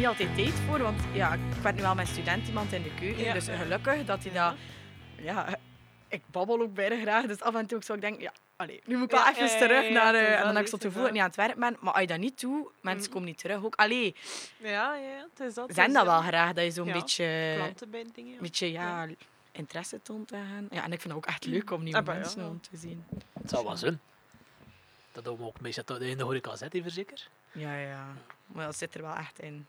daar niet altijd tijd voor, want ja, ik werk nu wel met student iemand in de keuken. Ja. Dus gelukkig dat hij dat... Ja, ik babbel ook bijna graag, dus af en toe zou ik denken, ja, allee, nu moet ik wel even terug ja, naar... eh, en dan heb ik zo te het wel- niet aan het werk ben. Maar als je dat niet doet, mensen Mhm. komen niet terug. Ook, allee, Ja, ja, het is dat. zijn is, dat wel graag, dat je zo'n Ja, beetje... Klanten bij dingen. ja. Een beetje, ja, interesse toont te gaan. Ja, en ik vind het ook echt leuk om nieuwe Ah, ja. mensen om te zien. Het zou wel zijn. Dat doen we ook meestal in de horeca zet, even zeker. Ja, ja. Maar dat zit er wel echt in.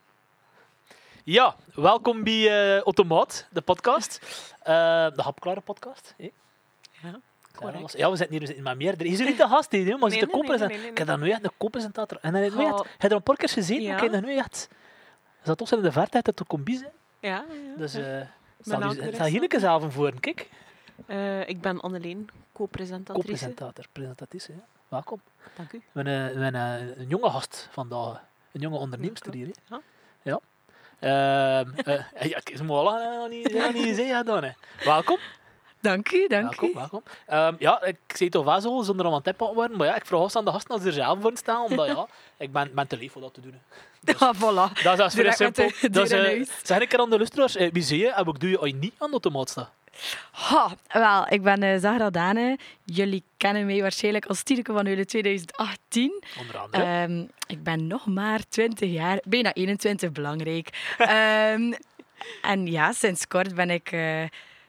Ja, welkom bij eh Automaat, de podcast. Eh, de hapklare podcast. Ja. Correct. Ja, we zitten hier we zitten met meerdere. Je zit niet de gast hier, maar Nee, zit de nee, nee, Ik heb daar nu echt een co-presentator. En dan heb je je er een paar keer gezien, Ja. maar ik heb nu echt... Is dat toch zo in de verte dat het combi zijn? Ja, ja. Dus ja. eh sta hier een avond voor, kijk. Eh, ik ben Anneleen, co-presentatrice. Co-presentator, presentatrice. Ja. Welkom. Dank u. We hebben, een, jonge gast vandaag. Een jonge onderneemster hier. hè. Ja. Ja. Ehm, eh, ik moet al niet, zeggen dan. hè. Welkom. Dank u, dank welkom, u. welkom. Ehm, ja, ik zei toch wel zo, zonder om aan het worden, maar ja, ik vraag ons aan de gasten als ze er zelf voor staan, omdat ja, ik ben, ben te lief voor dat te doen. hè. Ja, voilà. Dat is, dat is met simpel. eh, huis. zeg ik er aan de lustra's, eh, wie zie je en wat doe je als je niet aan de automaat staat? Ha, wel, ik ben eh Zahra Dane. Jullie kennen mij waarschijnlijk als Tieneke van Eulen 2018. Onder andere. Ehm, ik ben nog maar 20 jaar, bijna 21, belangrijk. Ehm, en ja, sinds kort ben ik eh,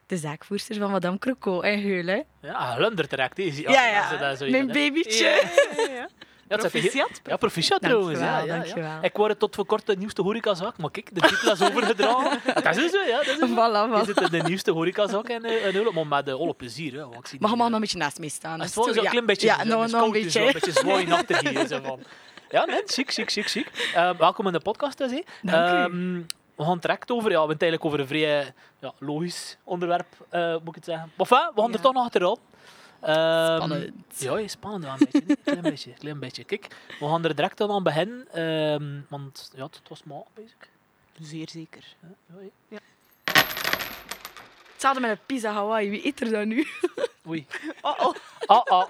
de zaakvoerster van Madame Croco in Heulen. ja, Lunder direct. hè. Ja, ja, dat- zo mijn babytje. Ja, ja, ja. Ja, het Proficiat. Ja, proficiat trouwens. Ja, ja, ja. Ik word tot voor kort de nieuwste horecazak, maar kijk, de titel is overgedragen. dat is zo, ja. Dat is zo. Voilà, Je voilà. zit in de nieuwste horecazak en uh, en maar met uh, alle plezier. Hè, want ik zie Mag die, maar eh, nog een beetje naast mij staan. Het is wel zo'n klein beetje, Ja, de nog een is zo beetje. een beetje zwaaien achter hier. Zo van. Ja, nee, chic, chic, chic, chic. Eh, welkom in de podcast. Dus, hè. Dank u. Ehm, we gaan het direct over, ja, we hebben het eigenlijk over een vrij ja, logisch onderwerp, eh, moet ik het zeggen. Maar enfin, we gaan er toch nog achteraan. Ehm, Spannend. ja, spannend wel een beetje. Klein beetje, klein beetje. Kijk, we gaan er direct aan beginnen, ehm, want ja, het was maal, basic. Zeer zeker. Ja. Hetzelfde met een pizza Hawaii. Wie eet er dan nu? Oei. Oh, oh. Ah, ah.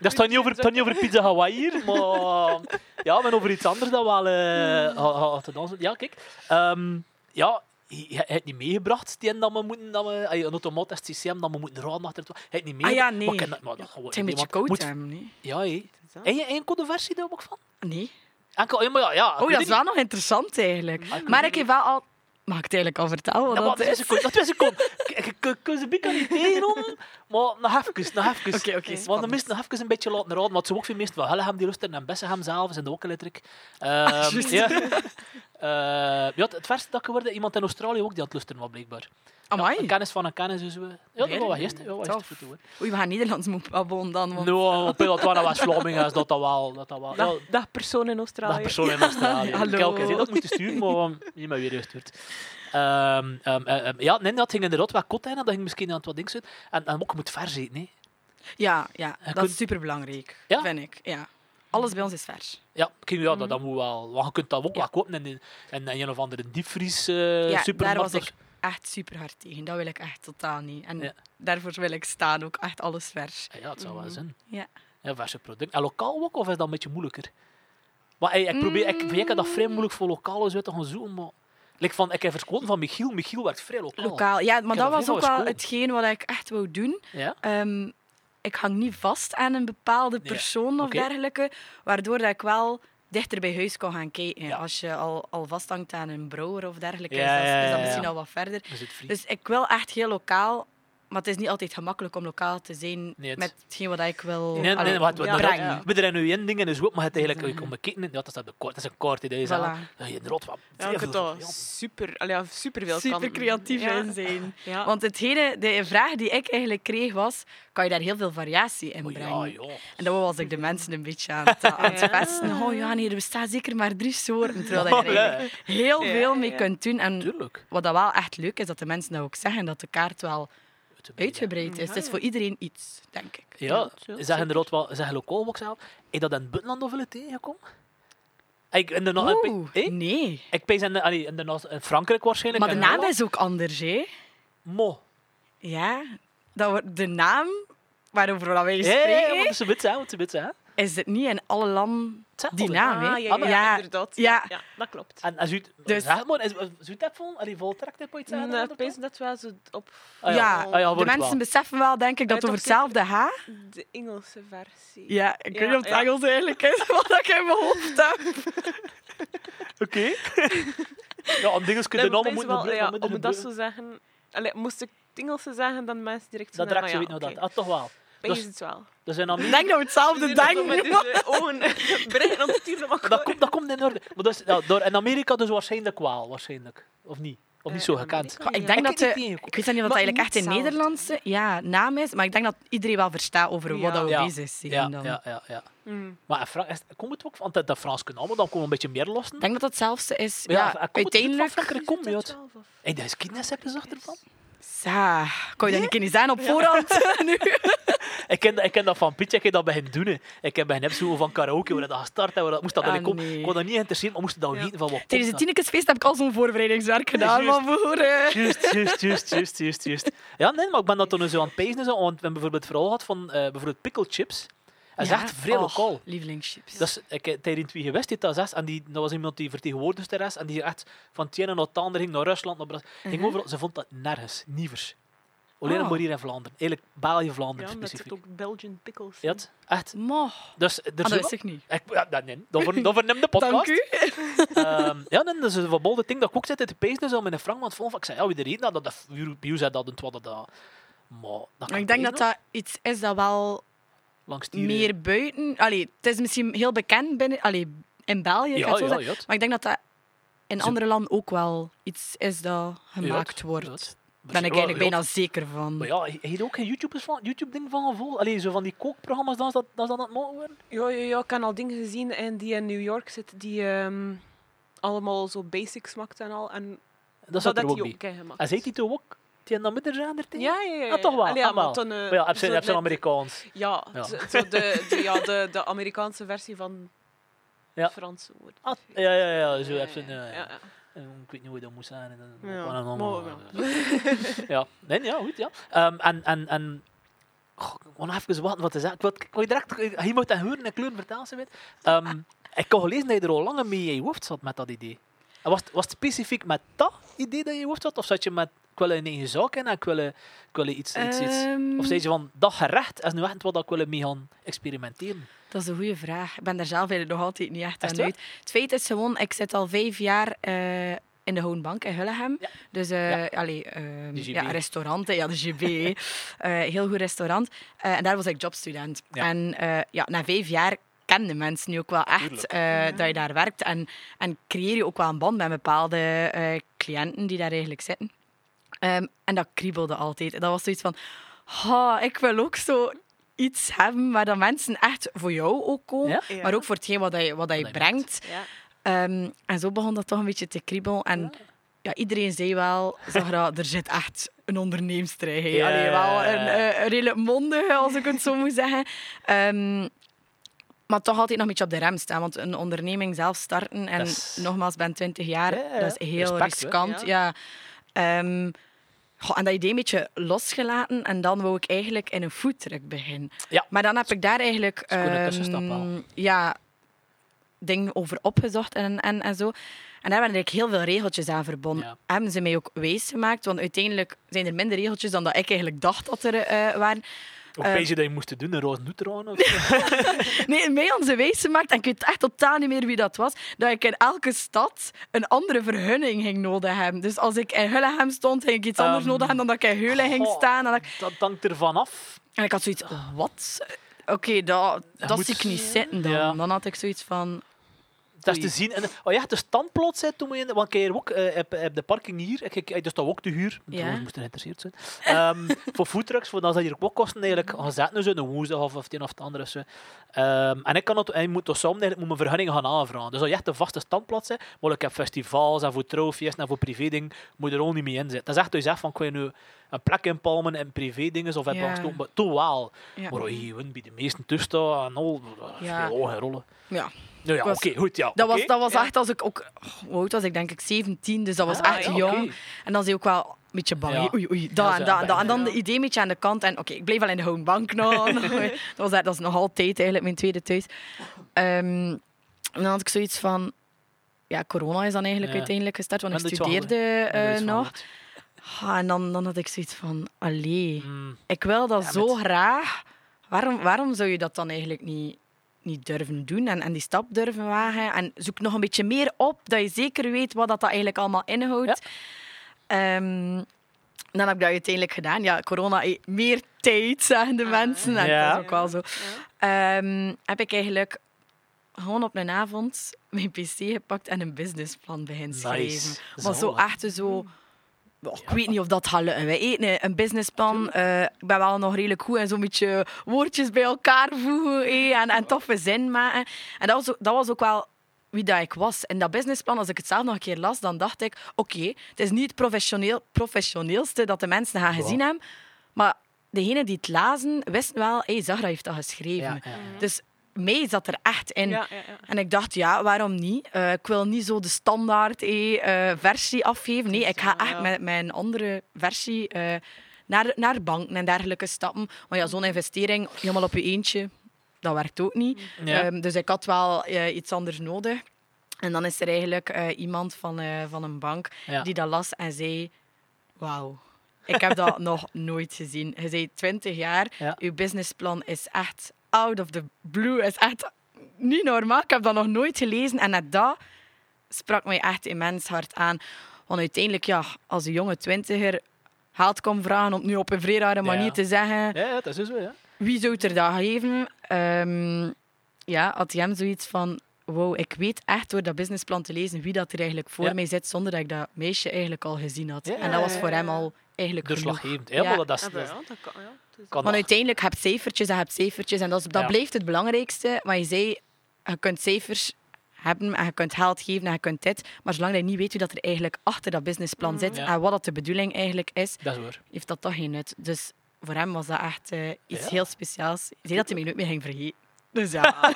Dat staat niet over, niet over pizza Hawaii hier, maar ja, maar over iets anders dan wel. ha- ha- te dansen. Ja, kijk. Ehm, ja, je je hebt niet meegebracht die dat we moeten, dat we, een automaat is het systeem dat we moeten raden achter het. Hebt niet Ah meegebracht. ja, nee. Maar dat- maar dat gewoon Het is een beetje koud moet- hem, nee? Ja, hé. Dat? En je enkel de versie daar ook van? Nee. Enkel, ja, maar ja, ja, Oh, dat is wel nog interessant eigenlijk. Ah, Maar ik heb wel al... Mag ik het eigenlijk al vertellen? Wat Ja, dat dat is is? een seconde. Dat is een. Ik- ze bieken niet tegenom, maar nog even, nog even. Oké, oké, Want dan spannend. moest nog even een beetje laten raden, want ze ook veel meest wel Hellegem die lusten en Bessenham zelf zijn ook elektriek. Ehm juist. ja. Eh, ja, het verste dat ik hoorde, iemand in Australië ook die aan het lusten was, blijkbaar. Ja, Amai. een kennis van een kennis. Dus we... Ja, dat was gisteren. Ja, was goed, hoor. Oei, we gaan Nederlands babbelen dan. Want... Op dat waren West-Vlamingen, is dat dat wel. Dat dat wel. Ja, dag persoon in dat Australië. persoon in Australië. Hallo. Ik heb keer dat moeten sturen, maar um, niet meer weer gestuurd. Ehm, eh, ehm, ja, nee, dat ging inderdaad wel kot in. Dat ging misschien aan het wat ding zitten. En, en ook, moet vers eten. Nee. Ja, ja dat kunt- is superbelangrijk, Ja? vind ik. Ja. Alles bij ons is vers. Ja, ja Mhm. dat, dat moet wel. Want je kunt dat ook Ja. wel kopen in, in, in een of andere diepvries eh ja, supermarkt. daar was ik echt super hard tegen. Dat wil ik echt totaal niet. En Ja. daarvoor wil ik staan ook echt alles vers. Ja, het zou wel Mhm. zijn. Ja. Ja, verse product. En lokaal ook, of is dat een beetje moeilijker? Maar ik probeer, ik, vind ik dat vrij moeilijk voor lokaal uit te gaan zoeken, maar... Like van, ik heb verkozen van Michiel. Michiel werkt vrij lokaal. Lokaal. Ja, maar dat dat was ook wel hetgeen wat ik echt wou doen. Ja? Ehm, ik hang niet vast aan een bepaalde Ja, persoon of dergelijke, waardoor dat ik wel dichter bij huis kan gaan kijken. Ja. Als je al, al vasthangt aan een brouwer of dergelijke, Ja, is, dat, is dat misschien al wat verder. Dus ik wil echt heel lokaal, maar het is niet altijd gemakkelijk om lokaal te zijn Nee, het- met hetgeen wat ik wil Nee, nee, allee, nee, wat, wat, ja, dat- brengen. We er nu één ding in is goed, maar het eigenlijk je kijken, ja, dat is dat de dat is een je zegt. Voilà. Ja, je rood wat. Ja, je super, allee, super veel super creatief ja. in zijn. Ja. Want hetgene, de vraag die ik eigenlijk kreeg was, kan je daar heel veel variatie in Oh, brengen? En dan was ik de mensen een beetje aan het, aan het Ja. pesten. Oh ja, nee, er bestaan zeker maar drie soorten. Terwijl je er Oh, eigenlijk heel Ja, veel mee ja. kunt doen. En Tuurlijk. wat dat wel echt leuk is, dat de mensen dat ook zeggen, dat de kaart wel uitgebreid is. Ja, Het is ja. voor iedereen iets, denk ik. Ja, zeg inderdaad wel, zeg lokaal ook zelf. Heb je dat in het buitenland of willen tegenkomen? Ik, in de, no- ik, Oeh, eh? nee. ik pees in, de, allee, in, de, in Frankrijk waarschijnlijk. Maar de naam Holland. is ook anders, hè? Mo. Ja, dat wordt de naam waarover wij Ja, ja, spreken. ja, wat ze bit zijn, wat ze bit zijn. Is het niet in alle landen die naam. Ah, ja, ja, Ja, inderdaad. ja. ja, dat klopt. En, en zoiets, Dus- zeg maar, is, zoiets dat van? Allee, voltrekt dit ooit zeggen? Nee, dat ik dan? weet dat wel zo op Ah, Ja, Ah, ja, de mensen wel. beseffen wel, denk ik, dat het over hetzelfde gaat. de Engelse versie. Ja, ik weet niet of het. Engels eigenlijk is, wat ik in mijn hoofd heb. Oké. ja, aan dingen kun je de Nee, namen moeten wel, gebruiken, ja, om dat zo zeggen... Allee, moest ik het Engelse zeggen, dan mensen direct zo Dat naar, direct maar zo ja, weten dat. Ah, toch wel. Dus- is het wel. Dus in Ik Amerika... denk dat we hetzelfde dat denken. met deze ogen brengen sturen Maar dat, komt, dat komt in orde. Maar dus, ja, door, in Amerika dus waarschijnlijk wel, waarschijnlijk. Of niet? Of niet Eh, zo in gekend. Maar ik Ja. denk Ik dat de, niet tegengekomen. ik weet niet of dat eigenlijk echt hetzelfde. Nederlandse ja, naam is, maar ik denk dat iedereen wel verstaat over wat Ja. dat we Ja. zijn. Ja, dan. ja, ja, ja. Mm. Maar in Fra- is, komt het ook van dat, dat Frans kunnen maar dan komen we een beetje meer lossen. Ik denk dat dat hetzelfde is. Ja, Ja, en komt het uiteindelijk... van Frankrijk komt Is uit. dat 12 of- Hey, dat is kindness heb je gezegd Ja, kon je dat niet zijn op voorhand? nu? Ik ken, dat- ik ken dat van Pietje, ik heb dat beginnen doen. hè. Ik heb beginnen zo van karaoke, waar dat gestart hebben, dat moest dat Ah, komen. Ik was dat niet geïnteresseerd, maar moest dat Ja. weten van wat Tijdens het Tinekesfeest heb ik al zo'n voorbereidingswerk gedaan. Maar voor, eh. Juist, juist, juist, juist, juist, juist. Ja, nee, maar ik ben dat toen zo aan het pezen, want we hebben bijvoorbeeld verhaal gehad van eh, bijvoorbeeld pickle chips. Dat is ja. echt vrij lokaal. Lievelingschips. Dat is, ik tijdens twee geweest, die dat zes, en die, dat was iemand die vertegenwoordigde de rest, en die echt van het ene naar het andere ging, naar Rusland, naar Brazilië. Ging Mhm. overal, ze vond dat nergens, nievers. Alleen Oh. maar hier in Vlaanderen. Eigenlijk België, Vlaanderen Ja, specifiek. het ook Belgian pickles Ja, echt. Mo, Dus er ah, dat wist ik niet. Ik, ja, dat, nee, dat, ver, dat verneemt de podcast. Dank u. Ehm, ja, nee, dat is een verbolde ding dat ik ook zit te pezen zo met een Frank, want ik zei, ja, wie er één dat, dat, dat, zei dat en wat dat. Maar dat Maar ik denk dat dat iets is dat wel. Langs die meer buiten... Allee, het is misschien heel bekend binnen, allee, in België, Ja, het zo ja, ja. Maar ik denk dat dat in andere landen ook wel iets is dat gemaakt wordt. Daar ben ik eigenlijk ja, bijna zeker van. Maar ja, he je ook geen YouTube van, YouTube ding van gevolgd? Allee, zo van die kookprogramma's, dat is dat, dat, is dat aan het maken worden? Ja, ja, ja, ik heb al dingen gezien en die in New York zitten, die ehm, allemaal zo basics maakt en al. En Dat zat er had ook gemaakt. En zei hij toen ook, die in dat midden er tegen? Ja, ja, ja. Ja, toch wel. Allee, ja, Ah, maar dan, eh, Maar ja, heb net- Amerikaans. Ja, Ja. Zo, zo de, de, ja de, de Amerikaanse versie van Ja. Franse woord. Ah, ja, ja, ja, zo heb zijn... ja, Ja. Eh, Ik weet niet hoe dat moet zijn. en dan- Ja, maar allemaal- wel. ja, nee, ja, goed, ja. Ehm, en, en, en... Goh, ik nog even wat, wat te zeggen. Ik wil, ik wil direct... Je moet dat horen en kleuren vertellen, ze weet. Ehm, ik had gelezen dat je er al langer mee in je hoofd zat met dat idee. En was, het- was het specifiek met dat idee dat je in je hoofd zat? Of zat je met... Ik wil een eigen zaak in en ik wil, ik wil iets, iets, iets... Ehm, Of zei je van, dat gerecht is nu echt wat ik wil mee gaan experimenteren? Dat is een goede vraag. Ik ben daar zelf nog altijd niet echt aan uit. Het feit is gewoon, ik zit al vijf jaar eh, in de Hoge Bank in Hullegem. Ja. Dus eh Ja. allee, ehm, ja, restaurant, hè. ja, de GB. Eh, heel goed restaurant. En daar was ik jobstudent. En ja, na vijf jaar kenden mensen nu ook wel echt dat je daar werkt. En, en creëer je ook wel een band met bepaalde cliënten die daar eigenlijk zitten. Ehm, en dat kriebelde altijd. Dat was zoiets van, "Ha, ik wil ook zo iets hebben waar dat mensen echt voor jou ook komen, Ja? Maar ook voor hetgeen wat, dat je, wat dat je brengt. Ehm, en zo begon dat toch een beetje te kriebelen. En ja, iedereen zei wel, Zahra, er zit echt een onderneemster in. Allee, wel een, eh, een redelijk mondige, als ik het zo moet zeggen. Ehm, maar toch altijd nog een beetje op de rem staan. Want een onderneming zelf starten, en Dat is- nogmaals, ben 20 jaar, Ja, ja, dat is heel respect, hè. riskant. Ja. Goh, en dat idee een beetje losgelaten. En dan wou ik eigenlijk in een foodtruck beginnen. Ja. Maar dan heb ik daar eigenlijk... ehm, ja, dingen over opgezocht en, en, en zo. En daar werden eigenlijk heel veel regeltjes aan verbonden. Ja. Hebben ze mij ook wijs gemaakt, want uiteindelijk zijn er minder regeltjes dan dat ik eigenlijk dacht dat er eh, waren. Of Eh, weet je dat je moest doen, een roze trouwen? of? Nee, mij hadden ze wijs gemaakt, en ik weet echt totaal niet meer wie dat was, dat ik in elke stad een andere vergunning ging nodig hebben. Dus als ik in Hullegem stond, ging ik iets anders Ehm, nodig hebben dan dat ik in Heulen ging staan. En, dat Dat hangt ervan af. en ik had zoiets, wat? Oké, dat, dat moet- zie ik niet zitten dan. Ja. Dan had ik zoiets van... Dat is te zien. En, oh ja, de standplaats zit toen we in, want kijk, ook uh, heb, heb de parking hier. Ik, ik, dus dat ook te huur. Ja. Moesten geïnteresseerd zijn. Ehm, voor foodtrucks, voor dat hier ook kosten eigenlijk. Gezet nu zo een woensdag of, of het een of het andere. Zo. Ehm, en ik kan het, en je moet dus eigenlijk moet mijn vergunning gaan aanvragen. Dus als je echt een vaste standplaats hebt, maar ik heb festivals en voor trouwfeesten en voor privé dingen, moet je er ook niet mee in zitten. Dat is echt je zegt van, kun je nu een plek inpalmen en privé dingen of heb je angst, maar toch wel. Ja. Maar je gewoon bij de meesten tussen en al, dat is Ja. veel hoge rollen. Ja, Nou ja, Ik oké, goed. Ja, Dat was, dat was echt als ik ook... Hoe oud was ik? Denk ik 17, dus dat was Ah, echt ja, jong. En dan zie je ook wel een beetje bang. Ja. Oei, oei, dat en dat en dat. En dan de idee een beetje aan de kant. En oké, ik bleef wel in de homebank nog. dat, was, dat is nog altijd eigenlijk mijn tweede thuis. Ehm, en dan had ik zoiets van... Ja, corona is dan eigenlijk uiteindelijk gestart, want ik er studeerde Ik er eh, nog. Ah, en dan, dan had ik zoiets van... Allee, Mm, ik wil dat zo met- graag. Waarom, waarom zou je dat dan eigenlijk niet, niet durven doen en, en die stap durven wagen? En zoek nog een beetje meer op, dat je zeker weet wat dat, dat eigenlijk allemaal inhoudt. Ehm, dan heb ik dat uiteindelijk gedaan. Ja, corona heeft meer tijd, zeggen de Ah, mensen. En ja. dat is ook wel zo. Ehm, heb ik eigenlijk gewoon op een avond mijn pc gepakt en een businessplan beginnen schrijven. Maar zo echt zo... Oh, ik weet niet of dat gaat lukken. Wij eten een- businessplan. Eh, ik ben wel nog redelijk goed en zo'n beetje woordjes bij elkaar voegen eh, en, en toffe zin maken. En dat was, ook, dat was ook wel wie dat ik was. En dat businessplan, als ik het zelf nog een keer las, dan dacht ik... Oké, het is niet het professioneel, professioneelste dat de mensen gaan Ja. gezien hebben. Maar degenen die het lazen, wisten wel... Hey, Zahra heeft dat geschreven. Ja, ja, ja. Dus mij zat er echt in. Ja, ja, ja. En ik dacht, ja, waarom niet? Eh, ik wil niet zo de standaard eh, eh, versie afgeven. Nee, ik ga echt met mijn andere versie eh, naar, naar banken en dergelijke stappen. Maar ja, zo'n investering helemaal op je eentje, dat werkt ook niet. Ehm, dus ik had wel iets anders nodig. En dan is er eigenlijk iemand van, van een bank die dat las en zei... Wauw, ik heb dat nog nooit gezien. Je zei 20 jaar, Ja. uw businessplan is echt out of the blue. Is echt niet normaal. Ik heb dat nog nooit gelezen. En net dat sprak mij echt immens hard aan. Want uiteindelijk, ja, als een jonge twintiger geld komt vragen om het nu op een vrij rare manier Ja. te zeggen... Ja, ja, dat is zo, ja. Wie zou het er dat geven? Ehm, ja, had hij hem zoiets van... Wow, ik weet echt door dat businessplan te lezen wie dat er eigenlijk voor Ja. mij zit, zonder dat ik dat meisje eigenlijk al gezien had. Ja, en dat was voor hem al eigenlijk genoeg. Doorslaggevend. Ja, dat, dat, Ja, is- maar dat ja, dat kan, ja. Is- kan Want nog. uiteindelijk heb je cijfertjes en je hebt cijfertjes. En dat, is, dat Ja. blijft het belangrijkste. Maar je zei, je kunt cijfers hebben en je kunt geld geven en je kunt dit. Maar zolang je niet weet wie dat er eigenlijk achter dat businessplan zit Ja. en wat dat de bedoeling eigenlijk is, dat is waar. heeft dat toch geen nut. Dus voor hem was dat echt eh, iets Ja. heel speciaals. Ik zei dat hij mij nooit meer ging vergeten. Dus ja.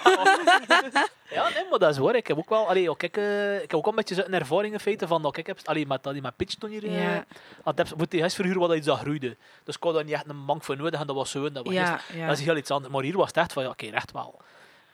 Ja, nee, maar dat is waar. Ik heb ook wel, allee, ook ik, eh, ik heb ook wel een beetje zo'n ervaring in feite van dat ik heb, allee, met, allee, met pitch toen hier, eh, Ja. want ik heb moet die huisverhuur wat iets dat groeide. Dus ik had daar niet echt een bank voor nodig en dat was zo. en Dat, was Ja, ja. dat is heel iets anders. Maar hier was het echt van, ja, oké, echt wel.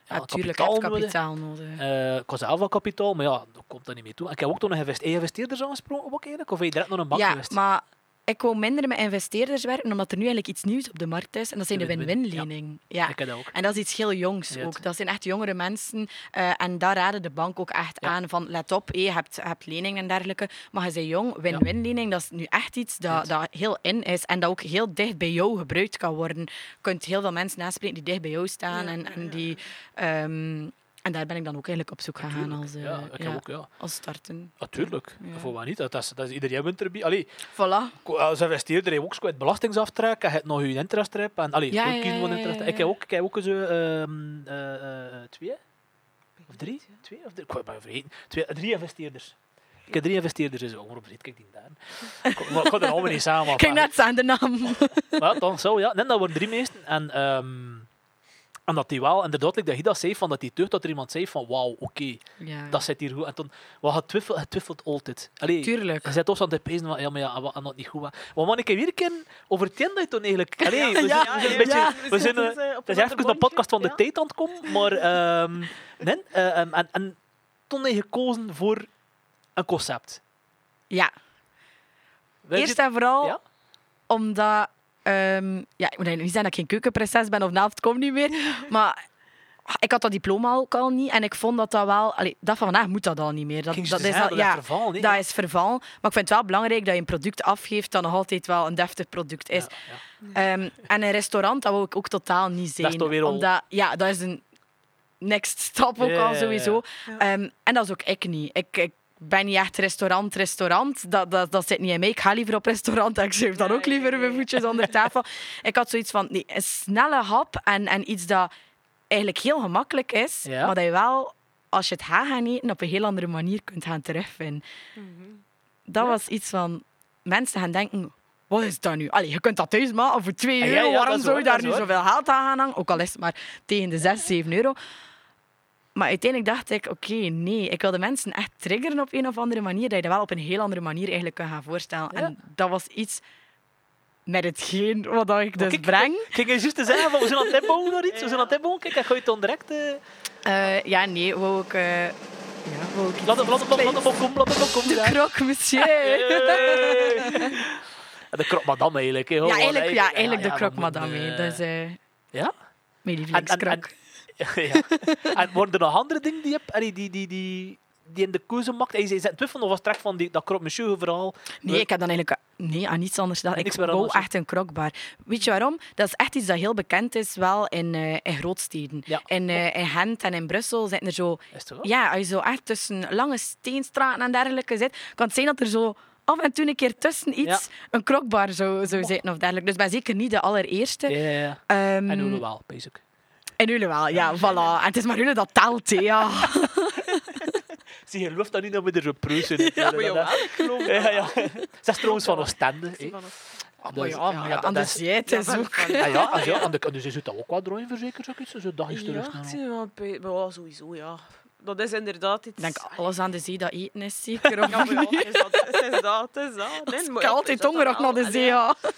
Ja, Natuurlijk, kapitaal kapitaal nodig. Eh, ik had zelf wel kapitaal, maar ja, dat komt er niet mee toe. En ik heb ook toen nog investeerders aangesproken, ook eigenlijk? Of heb je direct nog een bank Ja, geweest? maar ik wou minder met investeerders werken, omdat er nu eigenlijk iets nieuws op de markt is. En dat zijn de win-win, win-win-leningen. Ja. Ik heb dat ook. En dat is iets heel jongs Ja, ook. Dat zijn echt jongere mensen. eh, en daar raden de bank ook echt Ja. aan van let op, je, hebt, hebt leningen en dergelijke. Maar je bent jong, win-win lening, dat is nu echt iets Ja. dat, dat heel in is. En dat ook heel dicht bij jou gebruikt kan worden. Je kunt heel veel mensen naspreken die dicht bij jou staan. Ja, en, ja, en, ja. die, ehm, en daar ben ik dan ook eigenlijk op zoek gegaan als, eh, ja, ik ja, ook, ja. als starten. Natuurlijk. Voor wat niet? Dat is, dat is iedereen wint erbij. Allee, Voilà. ko- als investeerder heb je ook het belastingaftrek, je hebt nog je interesttrip. En, allee, Ja, interest. Ik heb ook, ik heb ook zo eh, eh, twee of drie? Twee of drie? Ik ben vergeten. Twee, drie investeerders. Ik heb drie investeerders in zo. Waarom zit ik die daar? Ik ga er allemaal niet samen. Ging net aan de naam. Maar dan zo, ja. Nee, dat worden drie meesten. En, ehm, en dat die wel, inderdaad, like dat hij dat zei, van dat hij terug dat er iemand zei van wauw, oké, Ja. dat zit hier goed. En toen, wat het twijfelt, het twijfelt altijd. Allee, Tuurlijk. je zit ons aan het pezen van, ja, maar ja, wat, en dat niet goed. Maar man, ik heb weer een keer over het toen eigenlijk... Allee, we, Ja, zijn, we zijn een ja, beetje... ja. We zijn, op het is even een podcast van de Ja. tijd aan het komen, maar... ehm nee, ehm, en, en toen heb je gekozen voor een concept. Ja. Weet Eerst en vooral Ja? omdat... ehm, ja, ik moet niet zeggen dat ik geen keukenprinses ben of na het komt niet meer. Maar ik had dat diploma ook al niet. En ik vond dat dat wel... Allee, dat van vandaag moet dat al niet meer. Dat, dat, te is al, dat is ja, vervallen, hè? dat is vervallen. Maar ik vind het wel belangrijk dat je een product afgeeft dat nog altijd wel een deftig product is. Ja. Ehm, en een restaurant, dat wil ik ook totaal niet zijn. weer al- Omdat, ja, dat is een next stap ook al sowieso. Ehm, en dat is ook ik niet. Ik, ik ben niet echt restaurant, restaurant. Dat, dat, dat zit niet in mij. Ik ga liever op restaurant en ik schuif dan ook liever mijn voetjes onder tafel. Ik had zoiets van, nee, een snelle hap en, en iets dat eigenlijk heel gemakkelijk is, Ja. maar dat je wel, als je het gaat gaan eten, op een heel andere manier kunt gaan terugvinden. Mhm. Dat Ja. was iets van, mensen gaan denken, wat is dat nu? Allee, je kunt dat thuis maken voor 2 Ja, euro. ja, Waarom zou je daar nu zoveel geld aan gaan hangen? Ook al is het maar tegen de 6, 7 euro. Maar uiteindelijk dacht ik, oké, nee, ik wil de mensen echt triggeren op een of andere manier, dat je dat wel op een heel andere manier eigenlijk kan gaan voorstellen. Ja. En dat was iets met hetgeen wat dat ik dus kijk, breng. Kijk, je juist te zeggen, van, we zijn aan het inbouwen naar iets, we zijn aan het inbouwen. Kijk, je het dan direct... Eh, ja, nee, wou ik... eh, ja, wou ik Laat het komen, laat het maar komen. De croque monsieur. De krok madame eigenlijk. hè, Ja, eigenlijk, ja, eigenlijk de moeten, madame. Dat is Ja? mijn lievelingskrok. ja. en worden er nog andere dingen die je hebt, allee, die, die, die, die in de keuze maakt? Je zei het twijfel of was terecht van die, dat krop monsieur verhaal. Nee, ik heb dan eigenlijk nee, aan niets anders gedaan. Ik hè? echt een krokbar. Weet je waarom? Dat is echt iets dat heel bekend is, wel in, eh, in grootsteden. Ja. In, eh, in Gent en in Brussel zitten er zo... Is het? Ja, als je zo echt tussen lange steenstraten en dergelijke zit, kan het zijn dat er zo af en toe een keer tussen iets een krokbar zou, zou zitten of dergelijke. Dus ben zeker niet de allereerste. Ja, ja, ja. Ehm, En wel, basic. En jullie wel, ja, voilà. En het is maar jullie dat telt, hè, ja. Zie je gelooft dat niet dat we er zo preuzen in. Ja, maar jawel, ik geloof Ja, ja. Ze is trouwens van Oostende. hè. Ah, Maar dus- ja, maar ja, dat aan de is- Ja, ook... Ah, ja, ah, ja, aan de, dus je zult dat ook wel draaien verzekerd, zou ik iets zo dagjes Ja, terug. ik zie wel bij- bij- ja, sowieso, ja. Dat is inderdaad iets... Ik denk, alles aan de zee dat eten is zeker. Of Ja, maar ja, het is dat, het is dat, het is dat. Nee, Ik maar kan ja, altijd is dat dan hongerig naar wel? de zee, Allee, ja.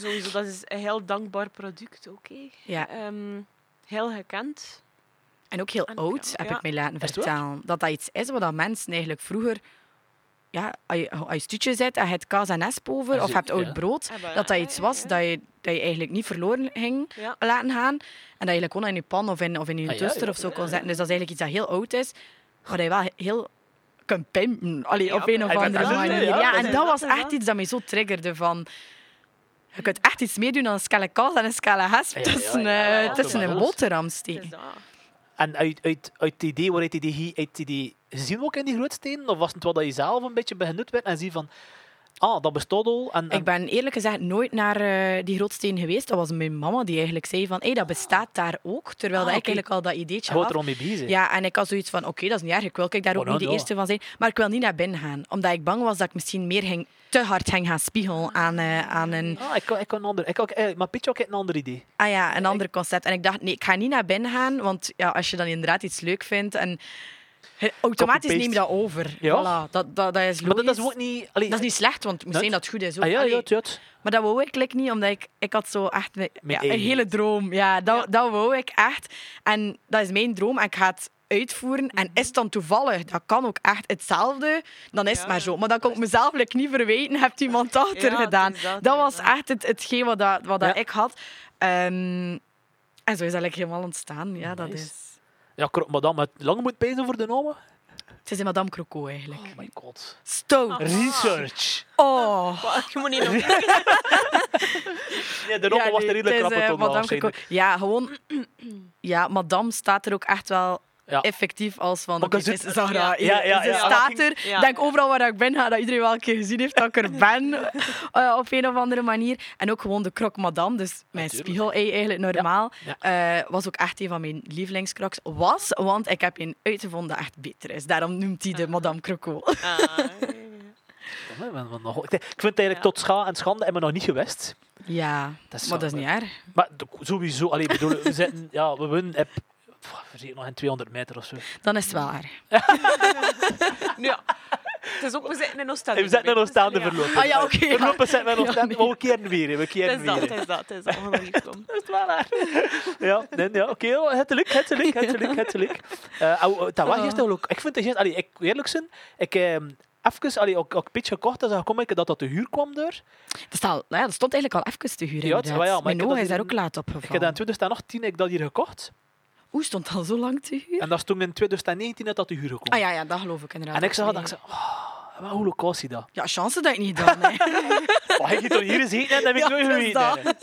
Sowieso, dat is een heel dankbaar product, oké. ja. Ehm, heel gekend. En ook heel En oud, ja, heb ja. ik mij laten vertellen. Dat dat iets is wat dat mensen eigenlijk vroeger... Ja, als je, als je stuutje zet en je hebt kaas en esp over, of zie- hebt oud ja. brood, Hebben- dat dat iets was dat je, dat je eigenlijk niet verloren ging Ja. laten gaan. En dat je eigenlijk gewoon in je pan of in, of in je Ah, ja, toaster ja, of zo kon zetten. Dus dat is eigenlijk iets dat heel oud is, maar dat je wel heel kunt pimpen. Allee, Ja, op een of andere manier. ja, en dat was echt iets dat mij zo triggerde van... Je kunt echt iets meer doen dan een skelle kaas en een skelle hesp Ja, ja, ja, tussen, ja, ja, tussen ja, een ja. boterham Het steken. is dat. En uit, uit, uit het idee, waaruit die, die, uit die, die gezien ook in die grootsteden? Of was het wel dat je zelf een beetje benut werd en zie van, ah, dat bestaat al. En, en- Ik ben eerlijk gezegd nooit naar eh, die grootsteen geweest. Dat was mijn mama die eigenlijk zei van, hey, dat bestaat daar ook. Terwijl Ah, dat ik eigenlijk al dat ideetje had. er al mee bezig. Ja, en ik had zoiets van, oké, dat is niet erg. Ik wil kijk, daar ook nou, niet de nou. eerste van zijn. Maar ik wil niet naar binnen gaan. Omdat ik bang was dat ik misschien meer ging, te hard ging gaan spiegelen aan, eh, aan een, Ah, ik, ik, een ander, ik, kan- eh, maar Pietje, ook een ander idee. ah ja, een ander concept. En ik dacht, nee, ik ga niet naar binnen gaan. Want ja, als je dan inderdaad iets leuk vindt... En, automatisch neem je dat over. Ja. Voilà, dat, dat, dat is Maar dat logisch. is ook niet... allee, Dat is niet slecht, want zijn dat het goed is. Ook. Ah, ja, ja, ja. Maar dat wou ik like, niet, omdat ik, ik had zo echt een- ja, hele droom. Ja, dat, Ja. dat wou ik echt. En dat is mijn droom en ik ga het uitvoeren. En is het dan toevallig, dat kan ook echt hetzelfde, dan is het Ja, maar zo. Maar dan kon ik mezelf like, niet verwijten, hebt iemand Ja, er het gedaan. is dat, Dat was echt het, hetgeen wat, dat, wat dat Ja. ik had. Ehm, en zo is dat like, helemaal ontstaan. Ja, dat Nice. is... Ja, madame, het lang moet pezen voor de namen. Het is in Madame Croco eigenlijk. Oh my god. Stout. Research. Oh. Je moet niet nog Ja, de namen was er nee, redelijk krap eh, op. Ja, gewoon... Ja, Madame staat er ook echt wel Ja. effectief als van... Oké, het zit- is Zahra. Ja, ja, ja, Ze ja. staat er. Ik denk overal waar ik ben, dat iedereen wel een keer gezien heeft dat ik er ben. eh, op een of andere manier. En ook gewoon de croque madame. Dus mijn spiegel eigenlijk normaal. Ja. eh, was ook echt een van mijn lievelingscrocs. Was, want ik heb een uitgevonden dat echt beter is. Daarom noemt hij de Madame Croco. Ah, Ik vind het eigenlijk tot scha en schande hebben we nog niet geweest. Ja, Dat is maar dat is niet erg. Maar de- sowieso, allee, bedoel, we, zitten, ja, we winnen we zitten nog in 200 meter of zo. Dan is het erg. ja. Het is ook, we zitten in Oostende. we zitten in Oostende Ja. verlopen. Ah ja, oké, ja. Verlopen zitten we in Ja, Oostende, nee. maar we keren weer, we Het keren is dat, weer. het is dat, het is dat. We gaan nog niet komen. Dat is wel waar. Ja, nee, ja oké, okay, het lukt, het lukt, het lukt, het lukt. Eh, au- Dat was gisteren ook. Ik vind het gisteren, allee, ik eerlijk zijn, ik ehm, even, allee, ook, ook een beetje gekocht, als ik kom ik dat dat te huur kwam door. Dat, staat, nou ja, dat stond eigenlijk al even te huren. Ja, het- ja, maar Mijn oog is daar ook laat op Ik heb dat in gevallen. 2018 heb ik dat hier gekocht. Hoe stond al zo lang te huren? En dat is toen in 2019 dat dat te huur gekomen. Ah ja, ja, dat geloof ik inderdaad. en ik zag dat, ik zei, oh, maar hoe locatie dat? Ja, chance dat ik niet gedaan heb. Oh, hij er hier eens heen en dat heb ik Ja, nooit geweten.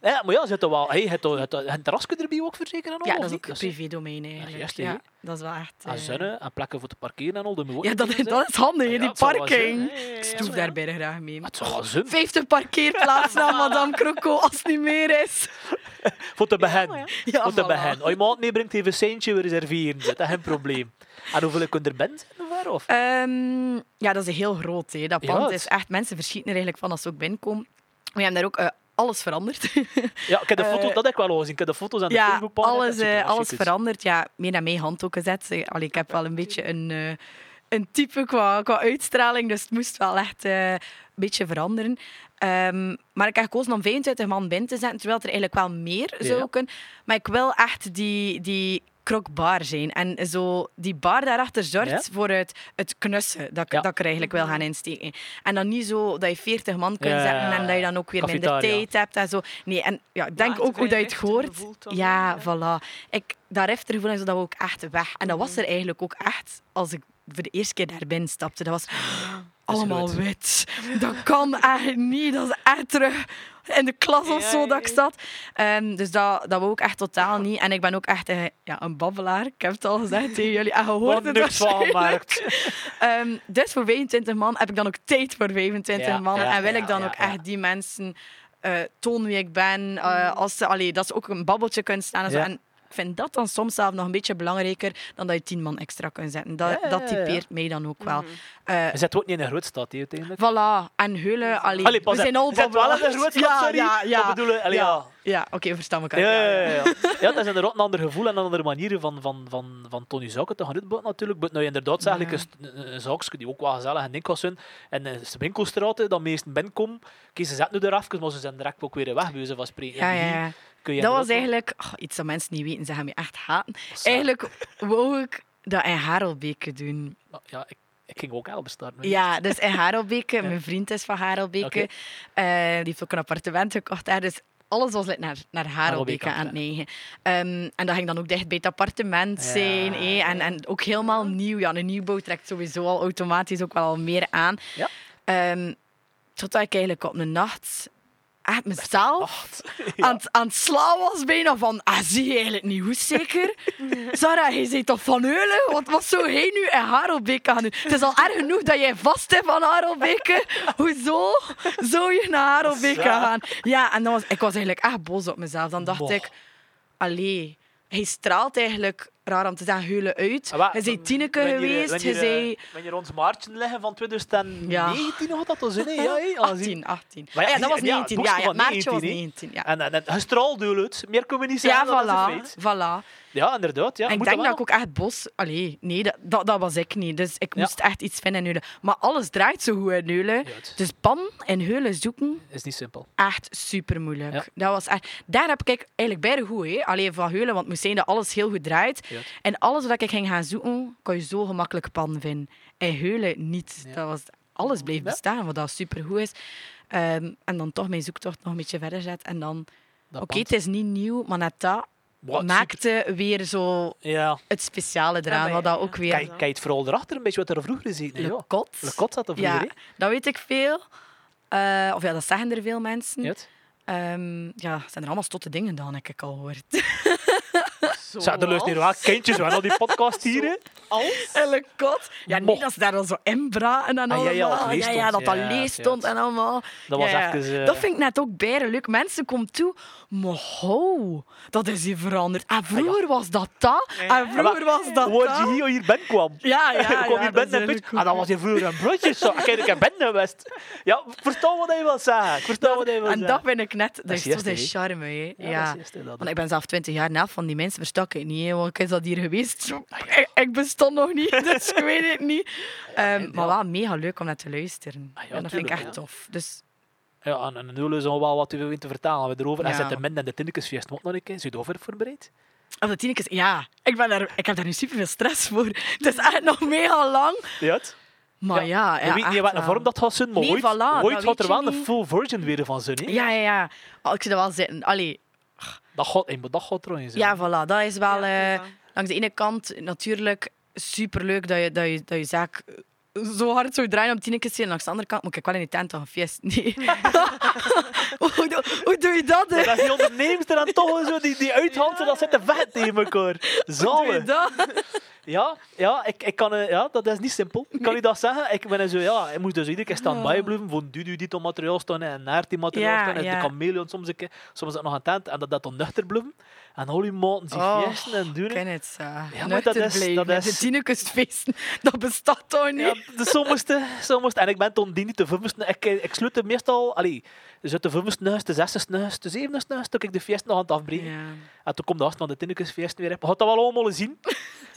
Ja, maar ja, zit er wel. Hey, het, het, het, terrasje erbij ook verzekeren? en al, Ja, of dat is ook privé-domein eigenlijk. juist, Ja, dat is wel echt... Ah, eh, zonne en plekken voor te parkeren en al. Ook Ja, dat, dat is handig, Ja, die parking. Ik stoef maar daar bijna graag mee. Maar het zou wel zin 50 parkeerplaatsen aan Madame Croco, als het niet meer is. Voor te. Ja, Voor te. Als je maat meebrengt, even een centje reserveren. Dat is geen probleem. En hoeveel je er bent? Of? Ehm, ja, dat is heel groot. Hè. Dat Ja, pand het- is echt... Mensen verschieten er eigenlijk van als ze ook binnenkomen. We hebben daar ook eh, alles veranderd. Ja, ik heb de Eh, foto's, dat heb ik wel al gezien. Ik heb de foto's aan de ja, alles, eh, wel alles veranderd. Ja, meer naar mijn hand ook gezet. Allee, ik heb wel een beetje een, een type qua, qua uitstraling, dus het moest wel echt een beetje veranderen. Ehm, maar ik heb gekozen om 25 man binnen te zetten, terwijl er eigenlijk wel meer zou Ja. kunnen. Maar ik wil echt die, die krokbar zijn. En zo die bar daarachter zorgt Ja? voor het, het knussen dat Ja. dat ik er eigenlijk wil gaan insteken. En dan niet zo dat je 40 man kunt zetten en dat je dan ook weer minder tijd hebt en zo. Nee, en ja, ik denk ook hoe dat je het hoort. Ja, voilà. Ik, dat reftergevoel is dat ook echt weg. En dat was er eigenlijk ook echt als ik voor de eerste keer daar binnen stapte. Dat was allemaal wit. Dat kan echt niet. Dat is echt terug in de klas of zo dat ik zat. Ehm, dus dat, dat wou ik echt totaal niet. En ik ben ook echt eh, ja, een babbelaar. Ik heb het al gezegd tegen jullie. En je hoort Wordt het gemaakt. Ehm, dus voor 25 man heb ik dan ook tijd voor 25 Ja, man. ja, en wil ik dan ook echt die mensen eh tonen wie ik ben. eh, als ze, allee, dat ze ook een babbeltje kunnen staan. En, zo. Ja. en ik vind dat dan soms zelf nog een beetje belangrijker dan dat je 10 man extra kunt zetten. Dat, Ja, ja, dat typeert mij dan ook wel. Eh, Je zit ook niet in een groot stad, hè, uiteindelijk. Voilà, en Heulen, allee, Allee, pas we zijn al wel in een babbelaars. groot stad, Ja, sorry. ja, ja. Wat bedoel je? Allee, ja. Ja, oké, we verstaan elkaar. Ja, ja, ja, ja. ja, het is inderdaad een ander gevoel en een andere manier van, van, van, van Tony Zouken te gaan uitbuiten natuurlijk. Maar nou, inderdaad, is eigenlijk een, een, die ook wel gezellig en ding was zijn. En de winkelstraten, dat meesten binnenkomen. Kijk, ze zetten nu eraf, maar ze zijn direct ook weer weg, bij wijze van spreken. Ja, ja, ja. Kun je Dat was eigenlijk oh, iets dat mensen niet weten. Ze gaan me echt haten. Eigenlijk wou ik dat in Harelbeke doen. Ja, ik, ik ging ook Elbe starten. Ja, dus in Harelbeke. Mijn vriend is van Harelbeke. Oké. Eh, die heeft ook een appartement gekocht daar. Dus alles was like naar, naar Harelbeke aan het neigen. Ehm, en dat ging dan ook dicht bij het appartement Ja. zijn. En, en ook helemaal nieuw. Ja, een nieuwbouw trekt sowieso al automatisch ook wel al meer aan. Ja. Ehm, totdat ik eigenlijk op een nacht echt mezelf aan, het- aan het slaan was bijna van, ah, zie je eigenlijk niet goed zeker? Sarah, je zit toch van Heulen? Wat, wat zou hij nu in Harelbeke gaan doen? Het is al erg genoeg dat jij vast hebt van Harelbeke. Hoezo zou je naar Harelbeke gaan? Ja, en dan was, ik was eigenlijk echt boos op mezelf. Dan dacht Boah. ik, allee, hij straalt eigenlijk, raar om te zeggen, Heulen uit. Ah, zei Tineke Wanneer, geweest, wanneer, hij zei... Wanneer ons Maartje liggen van 2019 had dat zin, hè? Ja, die- 18, 18. Maar ja, Ah ja, dat was ja, 19. boekje Ja, ja, maartje was 19, 19. Ja, En, en, en gestraald het. Meer kunnen we niet zeggen, ja voilà. voilà. Ja, inderdaad. Ja. En ik denk dat ik ook echt bos... Allee, nee, dat, dat, dat was ik niet. Dus ik moest echt iets vinden in Heulen. Maar alles draait zo goed in Heulen. Dus pan in Heulen zoeken, is niet simpel. echt super moeilijk. Ja. Dat was echt, daar heb ik eigenlijk beide goed. Hè. Alleen van Heulen, want het moest zijn dat alles heel goed draait. En alles wat ik ging gaan zoeken, kon je zo gemakkelijk pan vinden. In Heulen niet. Ja. Dat was, alles bleef bestaan, wat dat super goed is. Ehm, en dan toch mijn zoektocht nog een beetje verder zet. En dan, oké, het is niet nieuw, maar net dat maakte weer zo. Ja. het speciale eraan. wat dat ook weer... Kijk, kijk het vooral erachter, een beetje wat er vroeger is. Le. Cot. Le Cot zat er vroeger, Ja, dat weet ik veel. Eh, of ja, dat zeggen er veel mensen. Ehm, ja, zijn er allemaal stotte dingen dan, heb ik al gehoord. Zo Zeg, er luisteren wel kindjes wel naar die podcast hier. hè. Als? Cot. Ja, niet dat ze daar dan zo inbraken en Ah, ja, ja, allemaal. dat ja, ja, stond. dat dat Ja, lees ja, stond ja. en allemaal. Dat was Ja, ja. even... eh, Dat vind ik net ook bijna leuk. Mensen komen toe, maar ho, dat is hier veranderd. En vroeger was dat dat, Ja. en vroeger was dat dat. je hier, hier ben kwam. Ja, ja, ik kwam ja, hier dat ben en eigenlijk Ah, dat was hier vroeger een broodje. Zo. Kijk, ik ben geweest. Ja, versta wat hij wil zeggen. Wat hij wil En dat vind ik net, dat Dat is de charme. Ja, Ja, dat dat. Want ik ben zelf 20 jaar na van die mensen verstak ik niet. Hè, want ik is dat hier geweest. Ik, ik bestond nog niet, dus ik weet het niet. Ehm, en maar wel mega leuk om naar te luisteren. Ah, ja, en dat vind ik echt tof. Dus Ja, en, en nu is nog wel wat willen te vertalen. We erover. En Ja. zet de min en de Tinnekesfeest nog een keer. Zit je over voorbereid? op de ja, ik, ben daar, ik heb daar nu super veel stress voor. Het is echt nog mega lang. Ja. Maar ja, ja, weet niet wat een vorm dat gaat zijn, maar Nee, ooit, voilà, ooit gaat er wel een full version weer van zijn. Ja, ja, ja. Ik zie dat wel zitten. Allee, Dat gaat, maar dat gaat trouwens. hè. ja, voilà. Dat is wel... Ja, eh, voilà. langs de ene kant natuurlijk superleuk dat je, dat je, dat je zaak zo hard zou draaien om tien keer te zien. En langs de andere kant moet ik wel in die tent toch een feest. Nee. hoe, doe- hoe doe je dat? hè? Maar dat is die ondernemers er dan toch zo, die, die uithansen, dat zitten vet tegen elkaar. Hoe doe je Zalig. Ja, ja, ik, ik kan, eh, ja, dat is niet simpel. Ik kan u dat zeggen. Ik ben zo, ja, ik moest dus iedere keer staan bijblijven voor Dudu dit materiaal staan en naar die materiaal Ja, staan en ja. de chameleon soms een keer, soms ook nog een tent en dat dat dan nuchter blijven. En al die maten zich Oh, feesten en doen. Ik ken het. Uh, Ja, maar dat is- dat is- De Tinekustfeesten, dat bestaat toch niet? Ja, dus zo moesten, zo moesten. En ik ben toen die niet de vijfste. Ik, ik sluit meestal, allee, dus uit de vijfste huis, de zesde huis, de zevende huis, toen ik de feest nog aan het afbreken. Ja. En toen komt de gast van de Tinnikusfeest weer. Je gaat dat wel allemaal zien.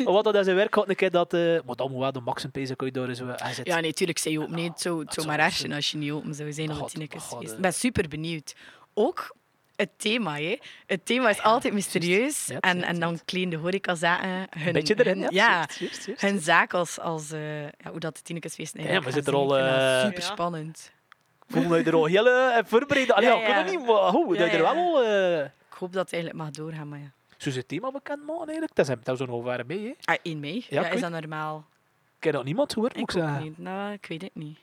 Wat dat zijn werk gaat, een keer dat... eh maar dat moet wel de max een pezen, je daar zo... Hij zit. Ja, nee, tuurlijk, zei je open. Nee, het zou, het zou zou maar ergen als je niet open zou zijn Dat gaat, Ik eh. ben super benieuwd. Ook het thema, hè. Het thema is altijd mysterieus. Ja, en, ja, en dan klein de horecazaken hun, beetje erin, hun- ja. ja, Juist, juist, juist. hun zaak als, als eh, ja, hoe dat de Tinekustfeest eigenlijk we zitten er Ik al, eh, super Ja. spannend. Voel je er al heel uh, voorbereid? Allee, Ja, ja, ja. niet, maar hoe, Ja, dat je er ja. wel al... eh Ik hoop dat het eigenlijk mag doorgaan, maar ja. Zo het thema bekend maken, eigenlijk. Dat is, dat is zo'n over mee, hè. Ah, 1 mei? Ja, Ja, ik is dat normaal? Ik heb dat niemand gehoord, moet Ik ik zeggen. niet. Nou, ik weet het niet.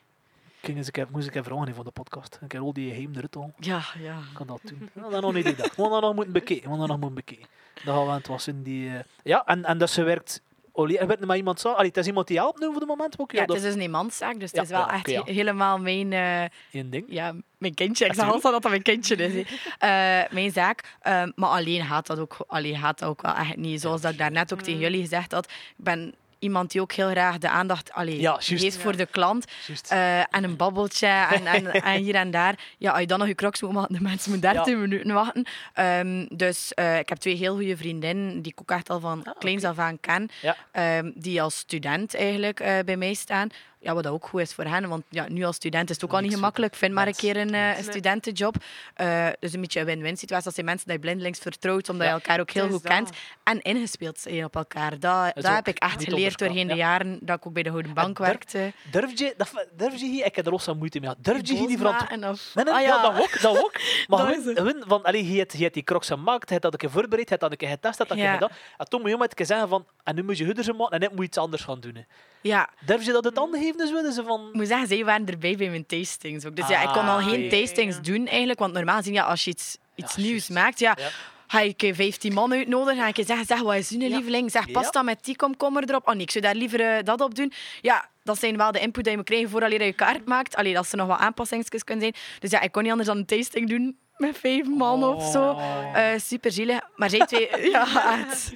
Ik ging eens een keer, moest ik even vragen van de podcast. Ik heb al die geheim eruit al. Ja, ja. Ik kan dat doen. Dat nog niet gedacht. We gaan dat nog moeten bekijken. We gaan dat nog moeten bekijken. Dan gaan we aan het was in die... eh, Ja, en, en dat ze werkt... Olie, er werd met iemand zo. Allee, het is iemand die helpt nu voor de moment. Ook, Ja, het is dus een eenmanszaak, dus het is wel ja, echt he- helemaal mijn, eh, één ding. ja, mijn kindje. Ik zeg altijd dat dat mijn kindje is. Eh, mijn zaak. Ehm, maar alleen gaat, dat ook, alleen gaat dat ook wel echt niet. Zoals dat ik daarnet ook tegen jullie gezegd had. Ik ben iemand die ook heel graag de aandacht allee, Ja, juist. geeft voor de klant. Eh, en een babbeltje en, en, en hier en daar. Ja, als je dan nog je crocs moet maken, de mensen moeten 13 minuten wachten. Ehm, dus eh, ik heb twee heel goede vriendinnen die ik ook echt al van Ah, kleins af aan ken. Ja. Ehm, die als student eigenlijk eh, bij mij staan. Ja, wat dat ook goed is voor hen. Want ja, nu als student is het ook al niet gemakkelijk. Vind maar een keer een, eh, een studentenjob. Eh, dus een beetje een win-win situatie. Dat zijn mensen die je blindelings vertrouwt, omdat je elkaar ook heel goed dat. kent. En ingespeeld zijn op elkaar. Dat, dat heb ik echt geleerd doorheen de jaren dat ik ook bij de Houden Bank durf- werkte. Durf je... Dat, durf je hier... Ik heb er ook zo'n moeite mee. Durf je hier die verantwoordelijkheid... Nee, nee, Ah, ja. dat ook, dat ook. Maar gewoon van, allee, je hebt, je hebt die crocs gemaakt, je hebt dat een keer voorbereid, je hebt dat een keer getest, je hebt dat een keer gedaan. En toen moet je maar zeggen van, en nu moet je hudders maken en net moet je iets anders gaan doen. hè. Ja, Durf je dat het handen geven? Dus willen ze van... ik moet zeggen, zij waren erbij bij mijn tastings ook. Dus ja, ik kon al Ah, geen oké. tastings doen eigenlijk. Want normaal gezien, ja, als je iets, iets Ja, nieuws maakt, ja, Ja. ga keer 15 man uitnodigen. Ga ik zeggen, zeg, wat is Ja. lieveling? Zeg, Ja. pasta met die komkommer erop. Oh nee, ik zou daar liever eh, dat op doen. Ja, dat zijn wel de input die je moet krijgen voordat je je kaart maakt. Allee, dat er nog wat aanpassingen kunnen zijn. Dus ja, ik kon niet anders dan een tasting doen met vijf man of zo. Oh. Eh, super zielig. Maar zij twee, ja, echt.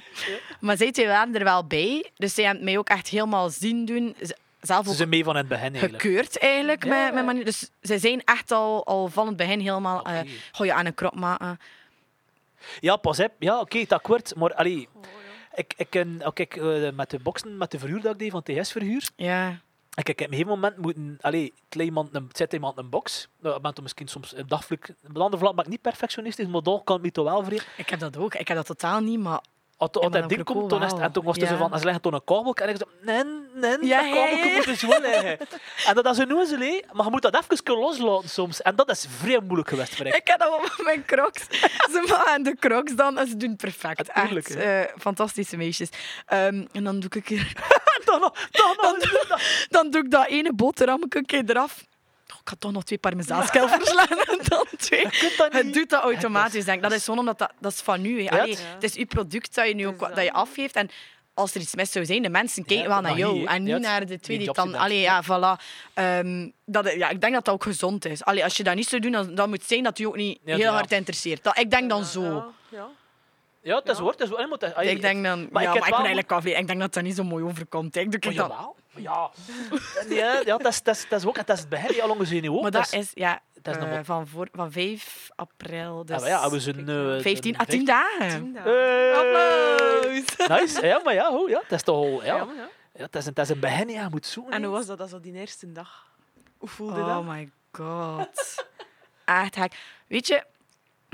Maar zij twee waren er wel bij. Dus zij hebben mij ook echt helemaal zien doen. Zelf Ze zijn mee van het begin eigenlijk. gekeurd eigenlijk. Ja. Met, met manier. Dus ze zijn echt al, al van het begin helemaal... Eh gooi je aan een krop maken. Ja, pas op. Ja, oké, het akkoord. Maar allee, ik, ik, ken- ook ik, eh, met de boksen, met de verhuur dat ik deed van TS-verhuur, Ja. Ik, heb op een gegeven moment moeten... Allee, iemand een, zet iemand een box. Nou, ik ben toen misschien soms een dagvlak... Een vlak ik niet perfectionistisch, maar daar kan het toch wel vrij. Ik heb dat ook. Ik heb dat totaal niet, maar... Maar dat ding dan komt, toen wel. en toen was het zo van, ze leggen toen een kabel, en ik zei, nee, nee, Ja, dat kabel moet zo liggen. En dat is een noezel, maar je moet dat even kunnen loslaten soms. En dat is vrij moeilijk geweest voor ik. Ik heb dat wel met mijn crocs. ze maken de crocs dan en ze doen het perfect. Echt, eh, fantastische meisjes. Ehm, en dan doe ik een keer... Dan dan nog. Dan doe ik dat ene boterham een keer eraf. Ik had toch nog twee parmezaanskil verslaan en dan twee. dat Het doet dat automatisch, denk ik. Dat is gewoon omdat dat, dat is van nu. Ja, Allee, het- is uw product dat je nu ook, dat je afgeeft. En als er iets mis zou zijn, de mensen kijken Ja, wel naar jou. hier, en niet naar de twee die dan... Allee, ja, voilà. Ehm, dat, ja, ik denk dat dat ook gezond is. Allee, als je dat niet zou doen, dan, dan moet het zijn dat je ook niet Ja, heel ja. hard interesseert. Dat, ik denk dan zo. Ja, ja. Het is Ja. woord, het is woord. Maar het is- Ik denk dan... Maar ja, ik heb maar ik wel- ben eigenlijk afle- Ik denk dat dat niet zo mooi overkomt. hè. Ik doe jawel. Maar Ja, ja, ja dat, is, dat, is, dat is ook dat is het begin. Ja, langs je ook. Maar dat is, ja, dat is nog wat- van, voor, van 5 april. Dus Ja, maar ja, we zijn... eh, 15 à vijf- 10 dagen. Tien dagen. Hey. Applaus! Nice. Ja, maar ja, hoe, ja, het is toch al... Ja, Ja, ja. ja, het, is een, het is een begin, ja, moet zoeken. En hoe was dat als op die eerste dag? Hoe voelde Oh dat? my god. Echt gek. Weet je,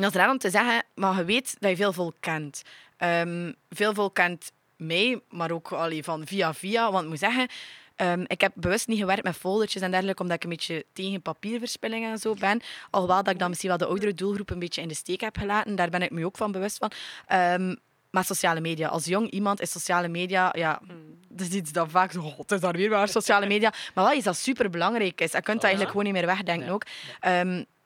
dat is raar om te zeggen, maar je weet dat je veel volk kent. Ehm, veel volk kent mij, maar ook allee, van via via. Want ik moet zeggen, ehm, ik heb bewust niet gewerkt met foldertjes en dergelijke, omdat ik een beetje tegen papierverspilling en zo ben. Alhoewel dat ik dan misschien wel de oudere doelgroep een beetje in de steek heb gelaten. Daar ben ik me ook van bewust van. Ehm, maar sociale media. Als jong iemand is sociale media... Ja, dat is iets dat vaak zo... Het is daar weer waar, sociale media. Maar wel iets dat super belangrijk is. Je kunt dat eigenlijk gewoon niet meer wegdenken ook.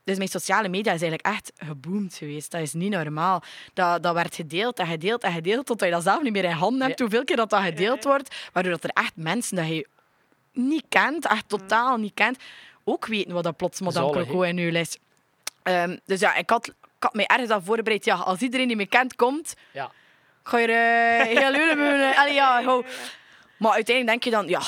Dus mijn sociale media is eigenlijk echt geboomd geweest. Dat is niet normaal. Dat, dat werd gedeeld en gedeeld en gedeeld totdat je dat zelf niet meer in handen hebt. Ja. Hoeveel keer dat, dat gedeeld wordt. Waardoor dat er echt mensen dat je niet kent, echt totaal niet kent, ook weten wat dat plots Madame Coco in u is. Ehm, dus ja, ik had, ik had mij ergens al voorbereid. Ja, als iedereen die me kent komt, Ja. ga je uh, heel. Allee, ja. Maar uiteindelijk denk je dan, ja,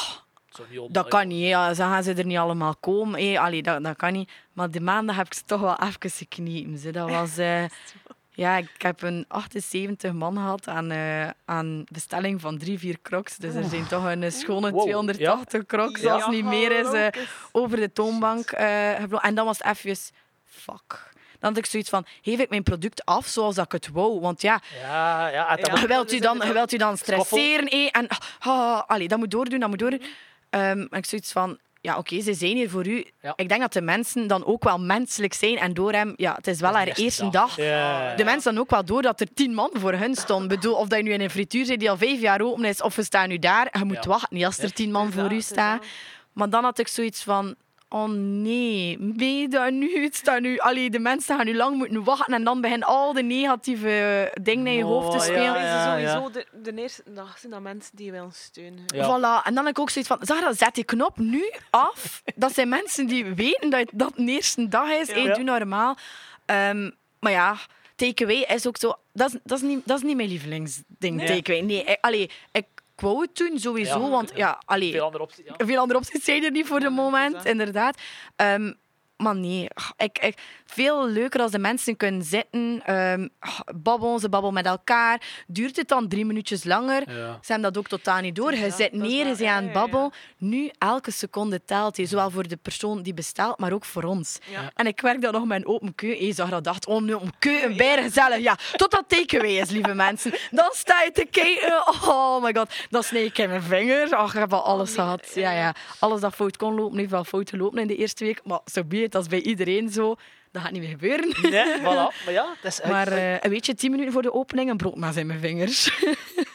Niet dat kan niet. Ja, zo gaan ze er niet allemaal komen. Hé. Allee, dat, dat kan niet. Maar de maandag heb ik ze toch wel even gekniepen. Ze. Dat was... eh, ja, ik heb een 78 man gehad aan, eh, aan bestelling van drie, vier crocs. Dus er zijn toch een eh, schone Wow, 280 crocs, Ja. als het niet meer is, eh, over de toonbank eh. En dan was het even... Fuck. Dan had ik zoiets van, geef ik mijn product af zoals dat ik het wou? Want ja, Ja, ja. dat Ja. wilt u dan, je wilt u dan stresseren. hé, en ah, allee, dat moet doordoen, dat moet doordoen. En ik zoiets van, ja, oké, ze zijn hier voor u. Ja. Ik denk dat de mensen dan ook wel menselijk zijn. En door hem, ja, het is wel haar eerste dag. dag. Ja. De mensen dan ook wel door dat er tien man voor hun stonden. Ik bedoel, of dat je nu in een frituur zit die al vijf jaar open is, of we staan nu daar. Je moet Ja. wachten, niet als er tien man voor u staan. Maar dan had ik zoiets van... Oh nee, je dat nu? Het staat nu... Allee, de mensen gaan nu lang moeten wachten en dan beginnen al de negatieve dingen in je hoofd te Oh, ja, spelen. Ja, ja. sowieso de, de eerste dag zijn dat mensen die willen steunen. Ja. Voilà. En dan heb ik ook zoiets van, Zara, zet die knop nu af. Dat zijn mensen die weten dat dat de eerste dag is. Ja. Hey, doe normaal. Ehm, maar ja, takeaway is ook zo... Dat is, dat is, niet, dat is niet mijn lievelingsding, Nee. takeaway. Nee, ik, allee, ik wou het doen, sowieso. Ja. Want ja, allee, Veel andere opties. Ja. veel andere opties zijn er niet voor de moment, inderdaad. inderdaad. Maar nee, ik, ik, veel leuker als de mensen kunnen zitten, ehm ach, babbelen, ze babbelen met elkaar. Duurt het dan drie minuutjes langer? Ja. Ze hebben dat ook totaal niet door. Je Ja, zit neer, je aan het ja. babbelen. Nu, elke seconde telt. hè. Zowel voor de persoon die bestelt, maar ook voor ons. Ja. En ik werk dan nog met een open keu. Je zag dat dacht, oh, een open keu, een gezellig. Ja, tot dat takeaway is, lieve mensen. Dan sta je te kijken. Oh my god. Dan sneek ik in mijn vinger. Ach, ik heb al alles nee, gehad. ja, Ja. Alles dat fout kon lopen, heeft wel fout gelopen in de eerste week. Maar zo dat is bij iedereen zo. Dat gaat niet meer gebeuren. Nee, voilà. Maar ja, dat is Maar eh, weet je, tien minuten voor de opening, een broodmes in mijn vingers.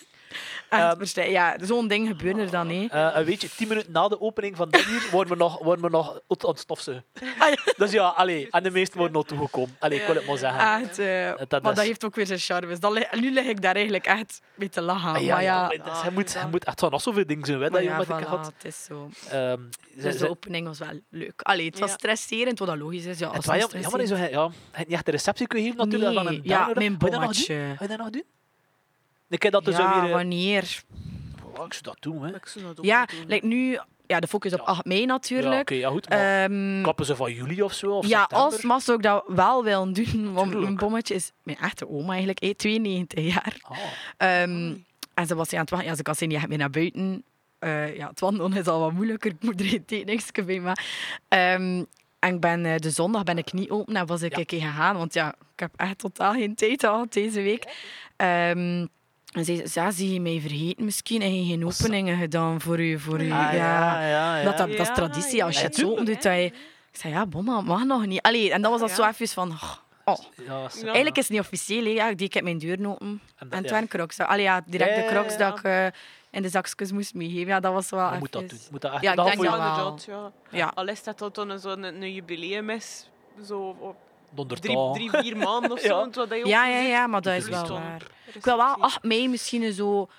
Verstaan- ja, zo'n ding gebeurt er dan niet. Eh, en weet je, tien minuten na de opening van dit uur worden we nog, worden we nog aan het stofzuigen. Ah, ja. Dus ja, allee, en de meesten worden nog toegekomen. Allee, ik wil het maar zeggen. Echt, eh, dat maar is- dat heeft ook weer zijn charmes. Dan li- nu lig ik daar eigenlijk echt mee te lachen. Ah, maar ja, maar dat is- hij, moet, hij moet echt nog zoveel dingen zijn. Hè, maar dat je ja, met voilà, had. het is zo. Ze- Dus de opening was wel leuk. Allee, het was Ja. stresserend, wat dat logisch is. Ja, het als was het jammer, jammer is stresserend- zo, ja, niet echt de receptie kunnen geven natuurlijk. Nee, van een ja, mijn je bommetje. Ga je dat nog doen? Ik heb dat dus Ja, weer... eh, wanneer? oh, ik zou dat doen, hè. Ik zou dat ook Ja, doen. like nu, ja, de focus op Ja. 8 mei Ja, natuurlijk. oké, ja, goed. Maar Ehm, kappen ze van juli of zo? Of ja, september? als Mas ik dat wel willen doen. Want Tuurlijk. mijn bommetje is mijn echte oma eigenlijk, eh, 92 jaar. Ah, Ehm, en ze was aan het wachten. Ja, ze kan ze niet echt meer naar buiten. Eh, ja, het wandelen is al wat moeilijker. Ik moet er geen tekeningsje bij maken. Ehm, en ik ben, eh, de zondag ben ik niet open en was ik Ja. een keer gegaan. Want ja, ik heb echt totaal geen tijd gehad deze week. Ehm, en ze zei, ja, zie je mij vergeten misschien? En je geen openingen gedaan voor u? Voor u. Ah, ja. ja, ja, ja. Dat, dat, dat is traditie. Als je het zo doet, dat je... Ik zei, ja, bomma, het mag nog niet. Allee, en dat was dat Ja. zo even van... Oh, oh. Ja, ze- Eigenlijk is het niet officieel. hè. Ja, ik ik mijn deur open. En En waren crocs. Allee, ja, direct Ja, de ja, crocs dat ik eh, in de zakjes moest meegeven. Ja, dat was wel Je moet dat doen. Je Moet dat echt Ja, ik dat denk voor je dat wel. ja. Al is dat tot dan zo'n een jubileum is, zo op donderdag. drie, drie, vier maanden of zo. Ja. want wat dat je ook Ja, ja, ja, maar dat is wel waar. Ik wil wel 8 mei misschien zo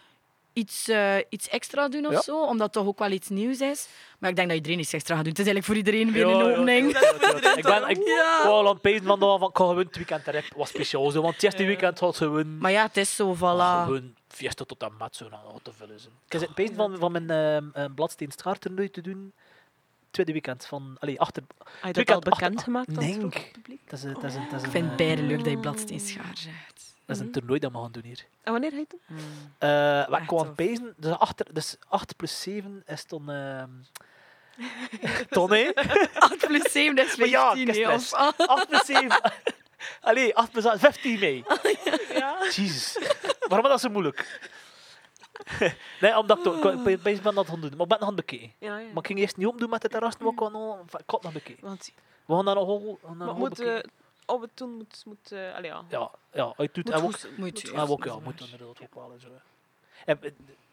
iets, eh, iets extra doen of Ja. zo, omdat het toch ook wel iets nieuws is. Maar ik denk dat iedereen iets extra gaat doen. Het is eigenlijk voor iedereen weer een opening. ja, ja, ja. Ik ben ik Ja. wou al aan het pezen van, nou, van ik ga gewoon het weekend erop wat speciaal zijn. Want het eerste Ja. weekend had gewoon, Maar ja, het is zo, voilà. gewoon fiesta tot aan mat zo nou, wat te vullen. Ik heb het pezen van, van mijn ehm eh, bladsteen schaartoernooi te doen. Tweede weekend van, allee, achter. Heb je dat al achter- bekend gemaakt Nee. aan het publiek? Dat is, dat is, dat is Ik vind het eh, beide leuk dat je bladsteenschaar zegt. dat is een toernooi dat we gaan doen hier. En wanneer heet het? Eh wat Echt ik kwam aan tof. het pezen, dus 8, dus 8 plus 7 is dan... ehm ton, hè? 8 plus 7, dat is Maar ja, 15. ik hè, heb of- stress. 8 plus 7... Allee, 8 plus 8, 15 mee. Ja. Jezus. Waarom is dat zo moeilijk? nee, omdat ik, ben bezig met dat gaan doen. Maar ik ben het nog aan het bekijken. Ja, ja. Maar ik ging eerst niet opdoen met het terras, maar ik kan nog- ik had het nog bekijken. Want We gaan daar nog gaan daar maar nog moet, op het doen moet... moet eh, allee, ja. Ja, ja, hij doet Moet en ook... goed- Moet moet En ook, ja, moet inderdaad ook wel zo. En, eh,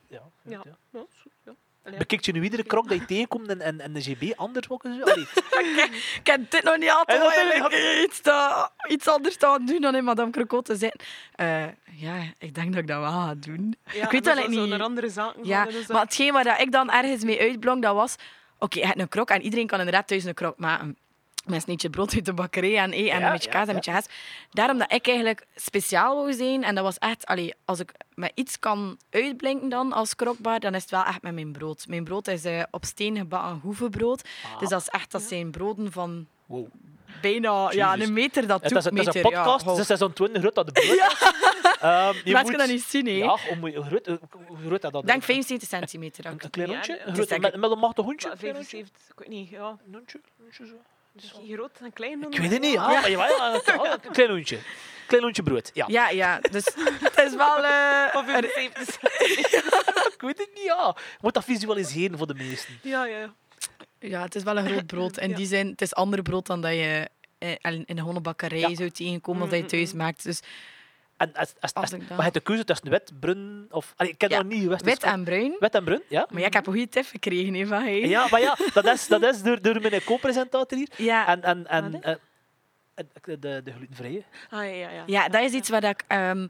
ja, Ja. ja. Ja, is goed, ja. Allee. Bekijk je nu iedere krok dat je tegenkomt en, en, en de GB anders ook? zo? Ik heb dit nog niet altijd, En dat eigenlijk iets, te- iets anders te gaan doen dan in Madame Croco te zitten. Eh, ja, ik denk dat ik dat wel ga doen. Ja, ik weet wel dat niet. zo naar andere zaken Ja, gaan maar hetgeen waar dat ik dan ergens mee uitblonk, dat was... Oké, je hebt een krok en iedereen kan inderdaad thuis een krok maken. Met een sneetje brood uit de bakkerij en, eh, en Ja, een beetje ja, kaas en ja. een beetje haas. Daarom dat ik eigenlijk speciaal wou zijn. En dat was echt... Allee, als ik met iets kan uitblinken dan als krokbaar, dan is het wel echt met mijn brood. Mijn brood is eh, op steen gebakken hoevenbrood. Ah. Dus dat, is echt, dat zijn broden van Wow. bijna ja, een meter. Dat Het doet is, het is een podcast, ja, dus het is zo'n 20 groot dat de brood is. Ehm, je Laat moet- dat niet zien, hè? Ja, om, hoe groot, hoe groot dat dat Ik denk is? 75 centimeter. Een, een klein Ja, hondje? het Een een Een klein hondje? 75, ik weet niet. Ja. Een hondje? Een hondje zo? Dus groot en klein. Ik weet het niet. Ja, ja, een klein hondje. Klein hondje brood. Ja. Ja, ja. Dus het is wel... eh, Of 75. Ik weet het niet, ja. Je moet dat visualiseren voor de meesten. Ja, ja. ja. Ja, het is wel een groot brood. In Ja. die zin, het is ander brood dan dat je eh, in een gewone bakkerij Ja. zou tegenkomen of dat je thuis maakt. Dus En als, als, maar je hebt de keuze tussen wit, brun of... Allee, ik heb Ja, dat niet gewist. wit en bruin. Wit en brun, ja. Maar ja, ik heb een goede tip gekregen hè, van hij. Ja, maar ja, dat is, dat is door, door mijn co-presentator hier. Ja, En, en, en, Wat, eh, en de, de, de glutenvrije. Ah, ja, ja, ja. ja, dat is iets waar ik... ehm,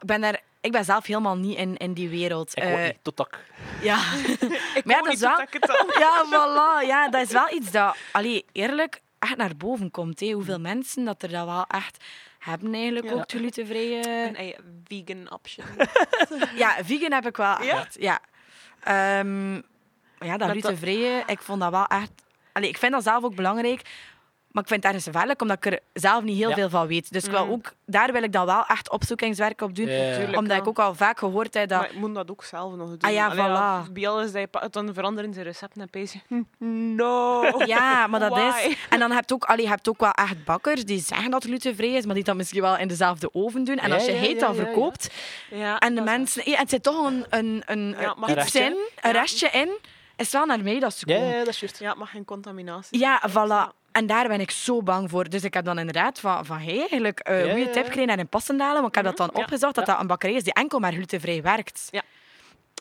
ik ben daar... Ik ben zelf helemaal niet in, in die wereld. Ik Eh, ook niet, tot ik- ja. Ik Maar ja, dat is niet wel- ja, voilà. Ja, dat is wel iets dat, allee, eerlijk, echt naar boven komt. Hè. Hoeveel mensen dat er dat wel echt hebben eigenlijk Ja. ook glutenvrije... Een eigen vegan option. Ja, vegan heb ik wel Ja? echt. Ja. Maar ja, dat glutenvrije, ik vond dat wel echt... Allee, ik vind dat zelf ook belangrijk. Maar ik vind het ergens gevaarlijk, omdat ik er zelf niet heel Ja. veel van weet. Dus ik wil Mhm. ook, daar wil ik dan wel echt opzoekingswerk op doen. Ja. Omdat ja. ik ook al vaak gehoord heb dat... Maar je moet dat ook zelf nog doen. Ah ja, Allee, voilà. Bij alles dat je pa- dan veranderen ze recepten en pees hm, No. Ja, maar dat Why? is... En dan heb je ook, allee, je hebt ook wel echt bakkers die zeggen dat het glutenvrij is, maar die dat misschien wel in dezelfde oven doen. En Ja, als je ja, heet ja, dan ja, ja. verkoopt, Ja, en de mensen... Ja, het zit toch een, een, een, Ja, iets Een restje? in, een Ja. restje in, is wel naar mij dat ze Ja, komen. ja, dat is juist. Ja, het mag geen contaminatie Ja, zijn. voilà. En daar ben ik zo bang voor. Dus ik heb dan inderdaad van, van hey, eigenlijk een Ja, goede ja, tip ja. gekregen naar in Passendalen. Want ik heb dat dan Mhm, ja. opgezocht, dat Ja. dat een bakkerij is die enkel maar glutenvrij werkt.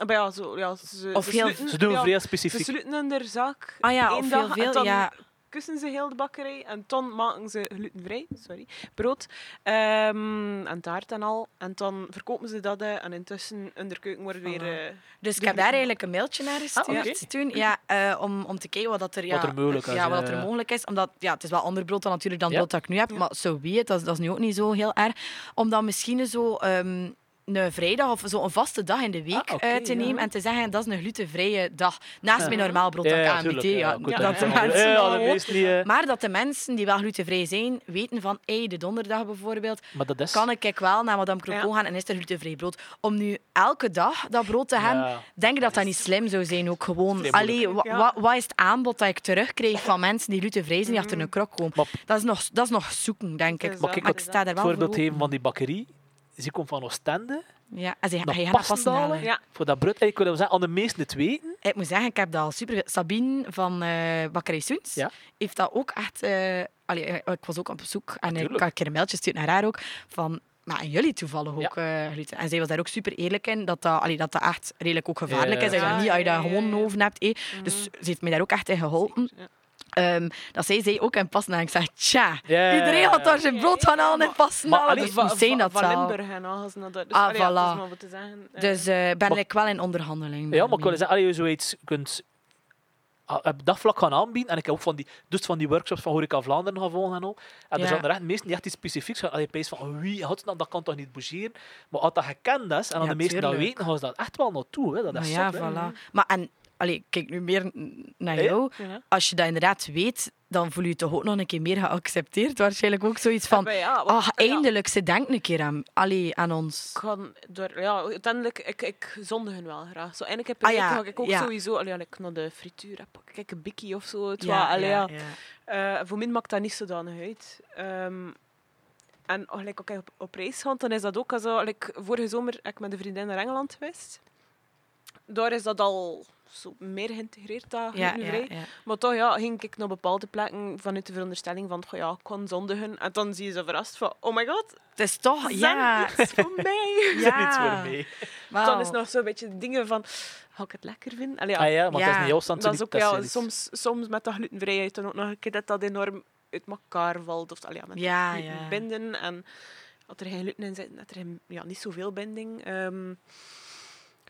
Maar ja, zo, ja, ze, Of ze heel- sluiten- Ze doen ja, vrij Ze specifiek. sluiten in de zaak Ah ja, of dag heel veel, en dan ja. Kussen ze heel de bakkerij en dan maken ze glutenvrij, sorry, brood ehm, en taart en al. En dan verkopen ze dat eh, en intussen in de keuken wordt weer... Eh, Dus ik heb daar eigenlijk een mailtje naar gestuurd Ah, oké. toen. Ja, eh, om, om te kijken wat, dat er, ja, Wat er mogelijk is, ja, wat er mogelijk is. Omdat ja, het is wel ander brood dan natuurlijk dan Ja. brood dat ik nu heb. Ja. Maar zo wie het, dat, is- dat is nu ook niet zo heel erg. Om dan misschien zo... ehm, een vrijdag of zo een vaste dag in de week Ah, te ja. nemen en te zeggen dat is een glutenvrije dag. Naast mijn normaal brood dat ik ja, goed, de mensen Ja, meesten niet, eh, Maar dat de mensen die wel glutenvrij zijn, weten van hey, de donderdag bijvoorbeeld, is... kan ik kijk wel naar Madame Croco gaan en is er glutenvrij brood. Om nu elke dag dat brood te hebben, denk ik dat dat niet slim zou zijn. Ook gewoon, allee, wat is het aanbod dat ik terugkrijg van mensen die glutenvrij zijn, die achter Mhm. een krok komen? Dat is, nog, dat is nog zoeken, denk ik. Maar ik sta dat. er wel voorbeeld geven van die bakkerie. Ze komt van Oostende. Ja, en ze naar Passendalen. Passendalen. Ja, Voor dat brood, ik wil zeggen, aan de meesten het weten. Ik moet zeggen, ik heb dat al super. Sabine van eh Bakkerij Soens Ja. heeft dat ook echt. eh, allee, eh, ik was ook op bezoek en ik had een keer een mailtje gestuurd naar haar ook. Van, maar en jullie toevallig ook eh, gluten. En zij was daar ook super eerlijk in dat dat, allee, dat, dat echt redelijk ook gevaarlijk Ja, is. Dat je ja. dat niet als je dat Ja, ja, gewoon ja, ja. over hebt. eh. Dus ze heeft mij daar ook echt in geholpen. ja. Ehm, dat zij zei ook in passen. En ik zeg, tja, Ja, ja, iedereen had daar zijn brood gaan halen passen. maar halen, allee, Dus moest zijn dat van wel. Limburg en alles. naar dat- Dus, Ah, allee, voilà. dat te zeggen. Eh, Dus eh, ben Maar- ik wel in onderhandeling. Ja, maar ik wil zeggen, als je zoiets kunt ah, op dat vlak gaan aanbieden, en ik heb ook van die, dus van die workshops van Horeca Vlaanderen gaan volgen en al, en Ja. er zijn er echt meesten die echt iets specifieks gaan. Als je peest van oh, wie had dat, dat kan toch niet bougeren. Maar als dat gekend is, en aan Ja, de meesten dat weten, gaan ze dat echt wel naartoe. Hè. Dat Maar is ja, zot, hè. voilà. Maar en, allee, ik kijk nu meer naar jou. ja. Als je dat inderdaad weet, dan voel je je toch ook nog een keer meer geaccepteerd. Waarschijnlijk ook zoiets van, ja, ah, eindelijk, ze denkt een keer aan, allee, aan ons. Ik kan door, ja, uiteindelijk, ik, ik zondigen wel graag. Zo, ik heb Ah, ah, ja, ik ook sowieso, allee, ik naar de frituur heb, pak ik een bikkie of zo. Ja, ja. Eh, voor mij maakt dat niet zodanig uit. Ehm, en als ik ook op, op reis ga, dan is dat ook als like, vorige zomer ben ik met een vriendin naar Engeland geweest. Daar is dat al zo meer geïntegreerd dat Ja, ja, glutenvrij. ja. Maar toch ja, ging ik naar bepaalde plekken vanuit de veronderstelling van goh, ja, ik kan zondigen. En dan zie je ze verrast van, oh my god, Het is toch... Ja. is voor mij. Dat is niet voor mij. Dan is nog zo'n beetje dingen van, ga ik het lekker vinden? Allee, ja, Ah ja, maar het is Ja. niet heel stand. dat is ook, dat ja, iets- soms, soms met dat glutenvrijheid dan ook nog een keer dat dat enorm uit elkaar valt. Of allee, ja, met Ja, ja. binden en dat er geen gluten in zit, dat er geen- ja, niet zoveel binding. Ehm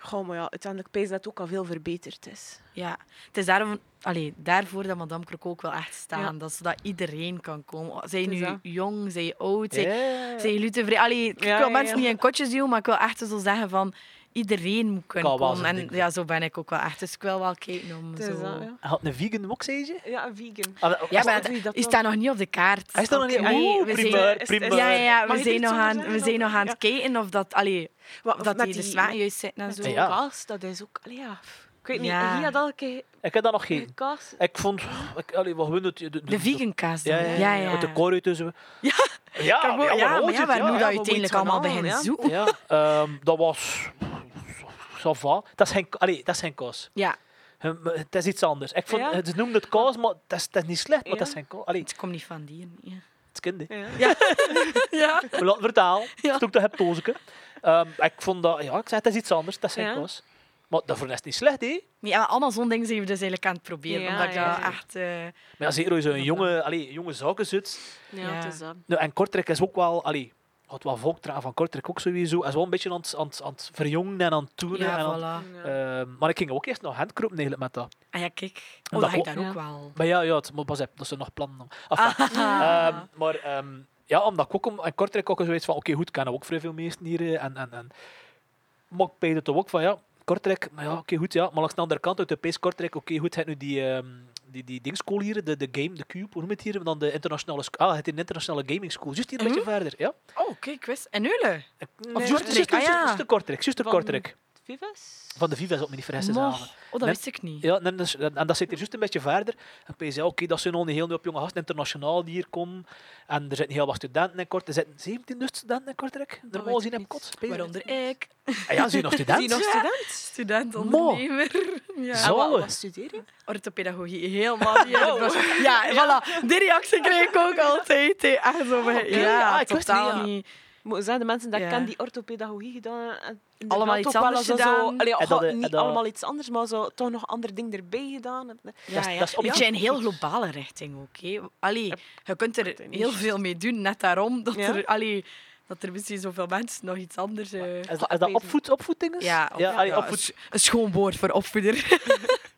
goh, maar ja, uiteindelijk pees dat het ook al veel verbeterd is. Ja, het is daarom, allee, daarvoor dat Madame Croque ook wel echt staan. Ja. Dat zodat iedereen kan komen. Zij je Het is nu dat. jong, zij je oud, zij, je glutenvrij. Allee, ik wil mensen niet in kotjes duwen, maar ik wil echt zo zeggen van... Iedereen moet kunnen komen. En ja, zo ben ik ook wel echt. Dus ik wil wel kijken om Het is zo... dat, ja. Hij had een vegan ook, zei je? Ja, een vegan. Ah, Ja, is- maar dat die dan- staat nog niet op de kaart. Hij staat nog niet... Oeh, we primeur, zijn- is- primeur. Ja, ja, ja, we ik zijn nog aan, we zijn nog aan Ja. het kijken of dat, allee, of dat die de die- zwaar juist zitten en zo. Ja. kaas, dat is ook... allee, ja, ik weet niet, Ja. wie had al een keer Ik heb dat nog geen. kaas? Ik vond... Ik, allee, wat het... De, de, De vegan kaas. Ja, dan. ja, ja, Met de kool uit en zo. Ja. Ja, Ja, maar ja, maar ja, waar moet ja, dat uiteindelijk allemaal beginnen halen, zoeken? Ja, ehm, dat was... Ça va. Dat is geen, allee, dat is geen kaas. Ja, Het is iets anders. Ik vond, Ja? Ze noemden het kaas, maar dat is, dat is niet slecht. Maar Ja? dat is geen kaas. Allee, het komt niet van die. Ja. het is kind, hè. Ja. ja. We laten vertalen. Ja. Het is ook de heptozeke. Ehm ik vond dat... Ja, ik zei, het is iets anders. Dat is geen Ja. kaas. Maar daarvoor is het niet slecht, hè. Nee, maar allemaal zo'n dingen zijn we dus eigenlijk aan het proberen. Ja, omdat ik ja, dat ja. echt... eh, Maar ja, zeker als je een jonge, allee, jonge zaken zit. Ja, Ja. het is dat. Nou, en Kortrijk is ook wel... Allee, had wel volk van Kortrijk ook sowieso. Is wel een beetje aan het, aan het, aan het verjongen en aan het doen. ja, en aan- voilà. Ehm, maar ik ging ook eerst nog handkropen eigenlijk met dat. Ah ja, kijk. Oh, dat ga ik ook- daar ook wel. Maar ja, ja het, maar pas op, dat zijn nog plannen. Enfin, Ah. ehm, maar ehm, ja, omdat ik ook om, in Kortrijk ook zoiets van, oké, goed, ik ken ook vrij veel meesten hier. eh, En, en, en, maar ik toch ook van, ja, Kortrijk, maar ja, oké, goed, ja. Maar langs de andere kant, uit de Pees Kortrijk, oké, goed, het nu die, ehm die, die dingschool hier, de, de game, de cube, hoe noem je het hier? Dan de internationale, ah, het is een internationale gaming school. Juist hier een beetje verder, ja. Oh, kijk, wist. En Eulen? Ik- Of juist- ah, juist- juist de Kortrijk, juist de Kortrijk. Vives? Van de Vives, op me niet vergissen. Oh, dat wist ik niet. Ja, en, dus- en dat zit hier juist een beetje verder. En je zei, oké, dat zijn al niet heel op jonge gasten internationaal die hier komen. En er zitten heel wat studenten in Kortrijk. Er zitten 17.000 studenten in Kortrijk. Normaal weet gezien ik in niet. kot. Waaronder ik. Ah ja, zie je nog student? nog Ja. student? Student, Mo. ondernemer. Ja. Zo. En wat, wat studeer je? Orthopedagogie, helemaal niet. was- Ja, voilà. Die reactie kreeg ik ook altijd. hè. Echt zo van, oké. Ja, Ah, ik wist totaal niet, ja. niet. Zijn de mensen die Ja. ik ken die orthopedagogie gedaan en Allemaal iets anders zo- gedaan. dat- en niet dat- allemaal iets anders, maar zo, toch nog andere dingen erbij gedaan. Ja, Dat is- ja. dat is op- Een heel globale richting ook. hè. Allee, je kunt er heel veel mee doen, net daarom dat, Ja. er, allee, dat er misschien zoveel mensen nog iets anders... eh, Is dat, is dat opvoed, opvoeding? is? ja, op- ja, allee, ja, opvoed- een s- een schoon woord voor opvoeder.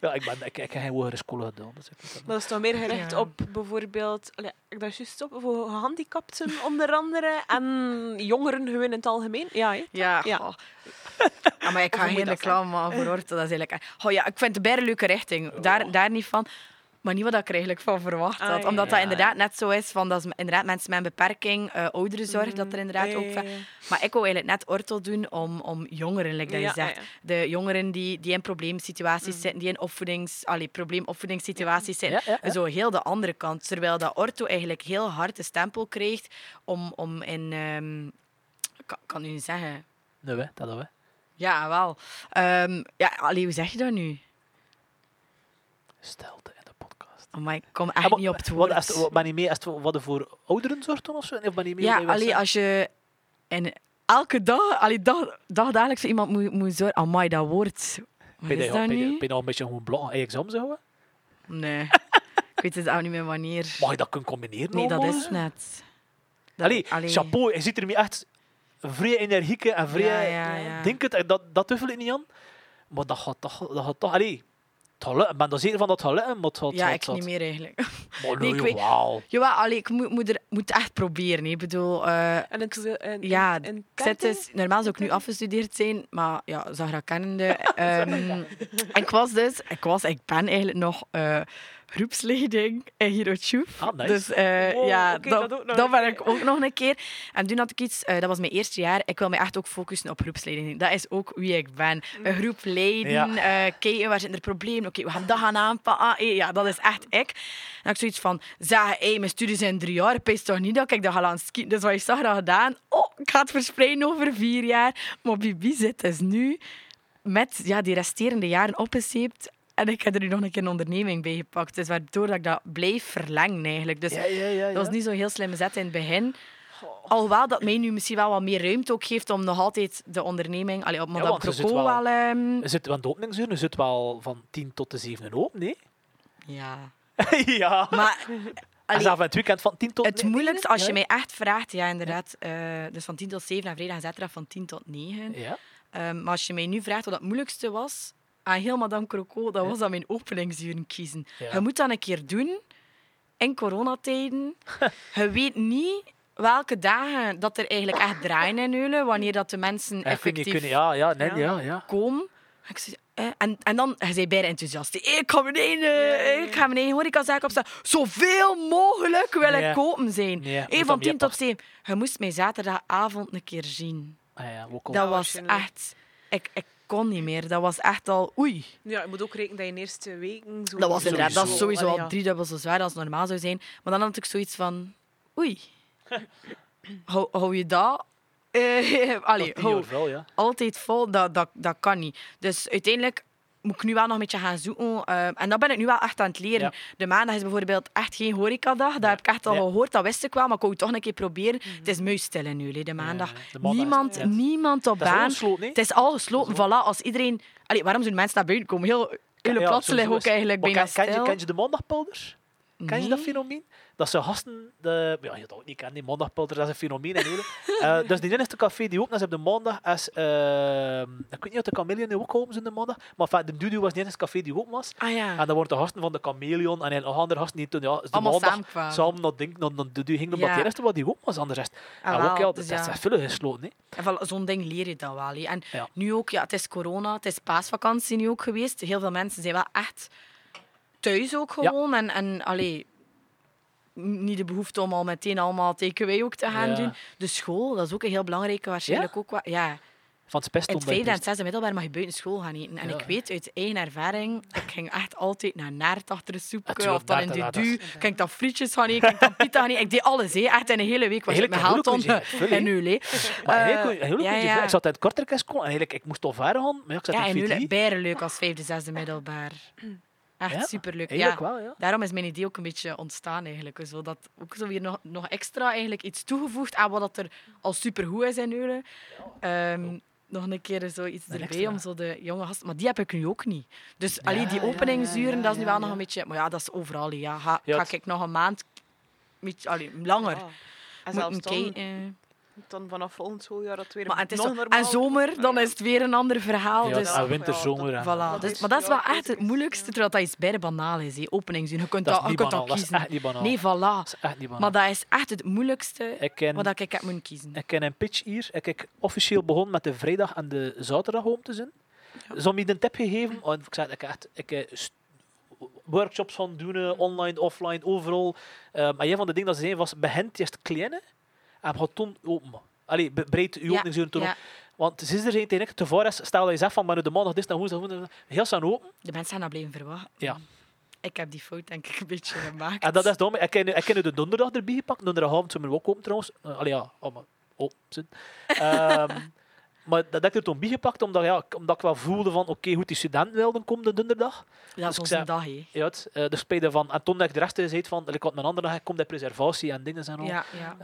ja ik, ben, ik, ik heb geen hogere school gedaan. Dus ik dat Maar dat is toch meer gericht Ja. op bijvoorbeeld, allee, ik dacht juist op, voor gehandicapten onder andere en jongeren gewoon in het algemeen. Ja, hè? Ja. Ah, maar ik ga geen dat reclame maken voor Orto. Dat is eigenlijk... Oh ja, ik vind het bij een leuke richting. Daar, daar niet van. Maar niet wat ik er eigenlijk van verwacht had. Ah, ja, Omdat dat inderdaad net zo is. Van, dat is inderdaad mensen met een beperking, eh ouderenzorg, dat er inderdaad Ja, ook... Maar ik wou eigenlijk net Orto doen om, om jongeren, like dat Ja, je zegt. De jongeren die, die in probleemsituaties Mm. zitten, die in opvoedings, allee, probleemopvoedingssituaties zitten. Ja, ja, ja. Zo heel de andere kant. Terwijl dat Orto eigenlijk heel hard de stempel kreeg om, om in... ehm, ik kan, kan u niet zeggen... Nee, hè, dat hè. Ja, wel. Ehm, ja, allee, hoe zeg je dat nu? Stilte in de podcast. Oh, maar ik kom Ah, echt maar niet op het woord. het- wat ben je mee? Het wat er voor ouderen zorgt dan of zo? Of ben je mee ja, bij wat allee, ze- als je en elke dag, allee, dag, dagdagelijks voor iemand moet, moet zorgen. Amai, dat woord. Wat Ben je is ben dat je- nu? ben je al een beetje gewoon blog aan examen houden? Nee. ik weet het ook niet meer wanneer. Mag je dat kunnen combineren? Nee, dat is net. Dat- Allee, allee. chapeau. Je ziet er nu echt vrij energieke en vrij... Ja, ja, ja. Denk het, dat, dat twijfel ik niet aan. Maar dat gaat toch... Dat gaat toch allee, het gaat lukken. Ik ben er zeker van dat het gaat lukken, maar het gaat... Ja, het ik gaat- niet meer eigenlijk. Maar Nee, ik weet- wauw. Jawel, allee, ik moet, moet, er, moet echt proberen. Ik bedoel, eh, En het, en, Ja, en, en ik zit dus, normaal zou ik nu afgestudeerd zijn, maar ja, Zahra kennende. ehm, en ik was dus, ik was, ik ben eigenlijk nog eh, groepsleiding in Hiroshuf. Ah, nice. Dus eh, Wow, ja, oké, dat, dat ook nog dat een ben keer. ik ook nog een keer. En toen had ik iets, eh, dat was mijn eerste jaar, ik wil me echt ook focussen op groepsleiding. Dat is ook wie ik ben. Een groep leiden, Ja. eh, kijken waar zitten er problemen, oké, we gaan dat gaan aanpakken. Ah, eh, ja, dat is echt ik. En ik zoiets van, zeggen, hey, mijn studies zijn drie jaar, ik toch niet dat ik dat ga laten skiën. Dus wat is dat gedaan? Oh, ik ga het verspreiden over vier jaar. Maar Bibi zit dus nu met ja, die resterende jaren opgezeept. En ik heb er nu nog een keer een onderneming bij gepakt. Dus waardoor dat ik dat blijf verlengen eigenlijk. Dus Ja, ja, ja. ja. dat was niet zo'n heel slimme zet in het begin. Alhoewel dat mij nu misschien wel wat meer ruimte ook geeft om nog altijd de onderneming... Allee, op Madame er zit Croco wel- wel... Is het, want de openingsuur is het wel van 10 tot de 7 open, nee? ja. ja. Maar... allee, zelfs het weekend van 10 tot Het moeilijkste, als je mij echt vraagt, ja, inderdaad. eh, dus van 10 tot 7 en vrijdag en zaterdag van 10 tot 9. Ja. Ehm, maar als je mij nu vraagt wat het moeilijkste was aan heel Madame Croco, dat Ja. was dat mijn openingsuren kiezen. Je moet dat een keer doen in coronatijden. je weet niet welke dagen dat er eigenlijk echt draaien in Eulen, wanneer dat de mensen effectief kunnen, ja, ja, nee, Ja. komen. Ik zei, en, en dan hij zei bijna enthousiast. Ik ga mijn eigen, ik ga mijn eigen horecazaak opstaan. Zoveel mogelijk wil Ja. ik open zijn. Ja, Eén van dat 10 meer tot 7. Je moest mij zaterdagavond een keer zien. Ah, ja. Dat was echt... Ik, ik kon niet meer. Dat was echt al... Oei. Ja, je moet ook rekenen dat je in de eerste weken... Zo Dat was inderdaad dat is sowieso al ja. driedubbel zo zwaar als het normaal zou zijn. Maar dan had ik zoiets van... Oei. Hou, hou je dat... eh allee, ja. altijd vol, dat, dat, dat kan niet. Dus uiteindelijk moet ik nu wel nog een beetje gaan zoeken. eh, en dat ben ik nu wel echt aan het leren. Ja. De maandag is bijvoorbeeld echt geen horecadag. Dat heb ik echt al Ja. gehoord, dat wist ik wel. Maar ik wou het toch een keer proberen. Het is muisstil in nu, de maandag. Ja, de niemand, niemand op Dat is al baan. gesloten? Het is al gesloten. Voilà, als iedereen... Allee, waarom zouden mensen naar buiten komen? Heel, hele Ja, ook eigenlijk Maar bijna ken, ken, je, ken je de maandagpulders? Ken je dat fenomeen? Dat ze gasten... De, ja, je dat ook niet kennen, die maandagpulder, dat is een fenomeen in Eulen. Eh, dus die enige café die open is op de maandag is... eh, ik weet niet of de Chameleon nu ook open is in de maandag, maar enfin, de Dudu was het enige café die open was. Ah ja. En dan worden de gasten van de Chameleon en nog andere gasten die toen... Ja, is de Allemaal maandag samenkwamen. samen naar Ding, naar Dudu ging, omdat Ja. de eerste wat die open was. Anders is het... Ah, en wel, ook, ja, dus dat is ja. veel gesloten, hè. En van zo'n ding leer je dan wel. En Ja. nu ook, ja, het is corona, het is paasvakantie nu ook geweest. Heel veel mensen zijn wel echt thuis ook Ja. gewoon. En, en allee, niet de behoefte om al meteen allemaal takeaway ook te gaan Ja. doen. De school, dat is ook een heel belangrijke waarschijnlijk ook. Wat, ja, Van het spest in het onder vijfde en het zesde middelbaar mag je buiten school gaan eten. En Ja. ik weet uit eigen ervaring, ik ging echt altijd naar Naert achter de soep. Natuurlijk, Of dan in de dat- dat du. is- Ging ik dan frietjes gaan eten, ging ik dan pita gaan eten. Ik deed alles, hè. echt in een hele week. Was ik mijn geld en nu, Eh, eigenlijk, heel ja, goed, ja. Ik zat in het korterkast en eigenlijk, ik moest al ver gaan, maar ja, ik zat Ja, in en het nu bijna leuk als vijfde, zesde middelbaar. Echt Ja, superleuk. Eigenlijk Ja. wel, ja. Daarom is mijn idee ook een beetje ontstaan eigenlijk. Zo dat ook zo weer nog, nog extra eigenlijk iets toegevoegd aan wat dat er al supergoed is in Eulen. Ehm, nog een keer zoiets Een erbij extra. om zo de jonge gasten... Maar die heb ik nu ook niet. Dus alleen die ja, openingsuren, ja, dat is nu ja, wel nog een beetje... Maar ja, dat is overal. Ja, ga, Ja, ga het- ik nog een maand... Beetje, allee, langer. Ja. En moeten zelfs dan, kijken. Dan vanaf volgend schooljaar dat weer Maar het is nog zo- normaal en zomer, dan Ja. is het weer een ander verhaal. Ja, dus, en winter, zomer. en- Voilà, dat dus, is- maar dat is ja, wel echt het is, moeilijkste, ja. terwijl dat iets bij de banaal is. hè. Openingsuur. Je kunt Dat dat, is je kunt dat dat is kiezen. echt niet banaal. Nee, voilà. Dat is echt niet banaal. Maar dat is echt het moeilijkste Ik ken, wat ik heb moeten kiezen. ik ken een pitch hier. Ik heb officieel begonnen met de vrijdag en de zaterdag home te zijn. Ze hebben me een tip gegeven. want ik zei, ik heb echt ik st- workshops gaan doen, eh, online, offline, overal. Eh, maar een van de dingen dat ze zeiden was, begint eerst kleine en gaat toen open. Allee, breed Ja, openingsuren toen op. Want ze is er zijn ik, tevoren is, stel dat je zegt van, maar nu de maandag, dan woensdag, woensdag, heel snel open. De mensen gaan dat blijven verwachten. Ja. Ik heb die fout denk ik een beetje gemaakt. En dat is dom. Ik heb nu- ik heb nu de donderdag erbij gepakt. Donderdagavond zullen we ook open trouwens. Uh, allee, ja, allemaal open zijn. Ehm, maar dat heb ik er toen bijgepakt, omdat, ja, ik- omdat ik wel voelde van, oké, goed, die studenten wilden komen de donderdag. dat dus is ik onze dag, hè. Ja, het, eh, dus spelen van, en toen dat ik de rest zei van, ik had mijn andere dag, komt de preservatie en dingen en al. Ja, ja.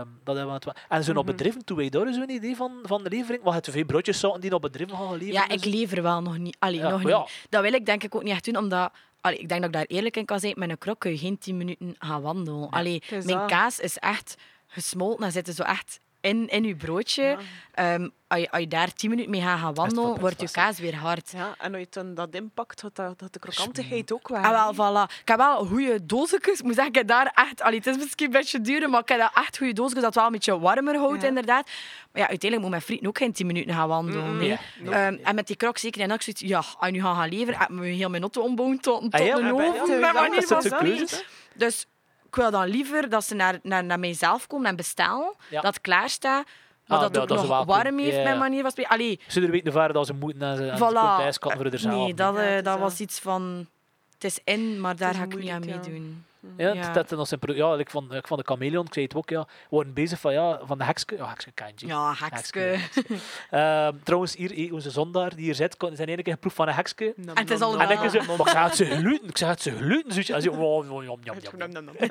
Ehm, dat hebben we het. En zo op Mhm. bedrijven, toen wij daar zo'n idee van, van de levering, wat het veel broodjes zouden die op bedrijven gaan leveren. ja, dus- ik lever wel nog niet. Allee, Ja, nog ja. niet. Dat wil ik denk ik ook niet echt doen, omdat... Allee, ik denk dat ik daar eerlijk in kan zijn. Met een krok kun je geen 10 minuten gaan wandelen. Allee, is mijn kaas is echt gesmolten. Dan zit er zo echt in, in je broodje. Ja. Ehm, als, je, als je daar 10 minuten mee gaat gaan wandelen, wordt je kaas weer hard. Ja, en als je dan dat impact had, dat, dat de krokantigheid ook weg. Ah, wel, voilà. Ik heb wel goede doosjes. Moet zeggen, daar echt... Allee, het is misschien een beetje duur, maar ik heb daar echt goede doosjes dat het wel een beetje warmer houdt, Ja. inderdaad. Maar ja, uiteindelijk moet mijn vriend ook geen 10 minuten gaan wandelen. Mm, nee. ja. Nope. Ehm, en met die krok zeker. En dan zoiets, ja, als je nu gaat gaan leveren, heb je heel mijn auto ombouwen tot, tot Ah, ja, een maar bij- oven. dat is keuze. Dus ik wil dan liever dat ze naar, naar, naar mijzelf komen en bestellen, Ja. dat het klaar staat, maar Ah, dat ja, dat ook is nog warm heeft, Ja, met ja. manier van spreken. Allee, Ze er weten vaar dat ze moeten en ze voilà. thuis kan voor er zelf. Nee, dat, Ja, eh, dat was iets van... Het is in, maar daar ga ik niet aan meedoen. Ja, Ja. Dat, dat, dat zijn ja, ik van, ik van de chameleon, ik zei het ook, ja, we worden bezig van, ja, van de hekske. Ja, hekske kan je. Ja, Hekske, hekske. hekske. Ehm, trouwens, hier, onze zondaar die hier zit, kon- zijn enige geproefd van een hekske. En het is al En ik zei, maar ik het ze gluten, ik zeg het ze gluten. zoiets. Hij zei, oh, oh, jam, jam, jam, nam, jam. nam, nam.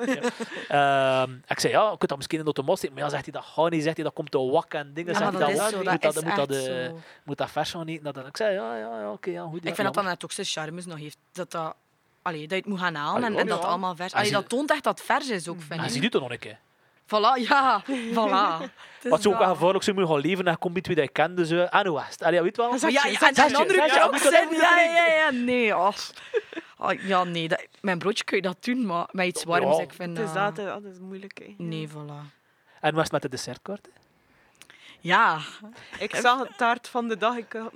Ehm, ik zei, ja, ik kunt dat misschien in de automaat steken. Maar ja, zegt hij, dat gaat niet. Zegt hij, dat komt te wak en dingen. Ja, Zegt maar hij, dat is zo. Dat dat, is moet dat, eh, moet dat vers gaan eten. Dat, ik zei, ja, ja, ja oké, ja, goed. Ik vind dat dat net ook zijn charmes nog heeft. Dat, dat, allee, dat je het moet gaan halen Allee, en, en dat ja. allemaal vers. Allee, dat toont echt dat het vers is ook, vind ik. zie je het toch nog een keer? Voilà, ja. Voilà. Wat zo ook wel gevaarlijk zou moeten gaan leven en je komt wie dat je kende. Zo. En hoe was het? Allee, ja, weet je wel? Ja, ja, en, je, en zet dan je, roep zet je je, ook doen, Ja, nee. ja, ja, nee. Oh. Oh, ja, nee. Dat, mijn broodje kun je dat doen, maar met iets warms, Ja. ik vind Het is dat... dat, hè. dat is moeilijk. Hè. Nee, voilà. En hoe was het met de dessertkaart? Ja, Ik zag het taart van de dag. Ik, had-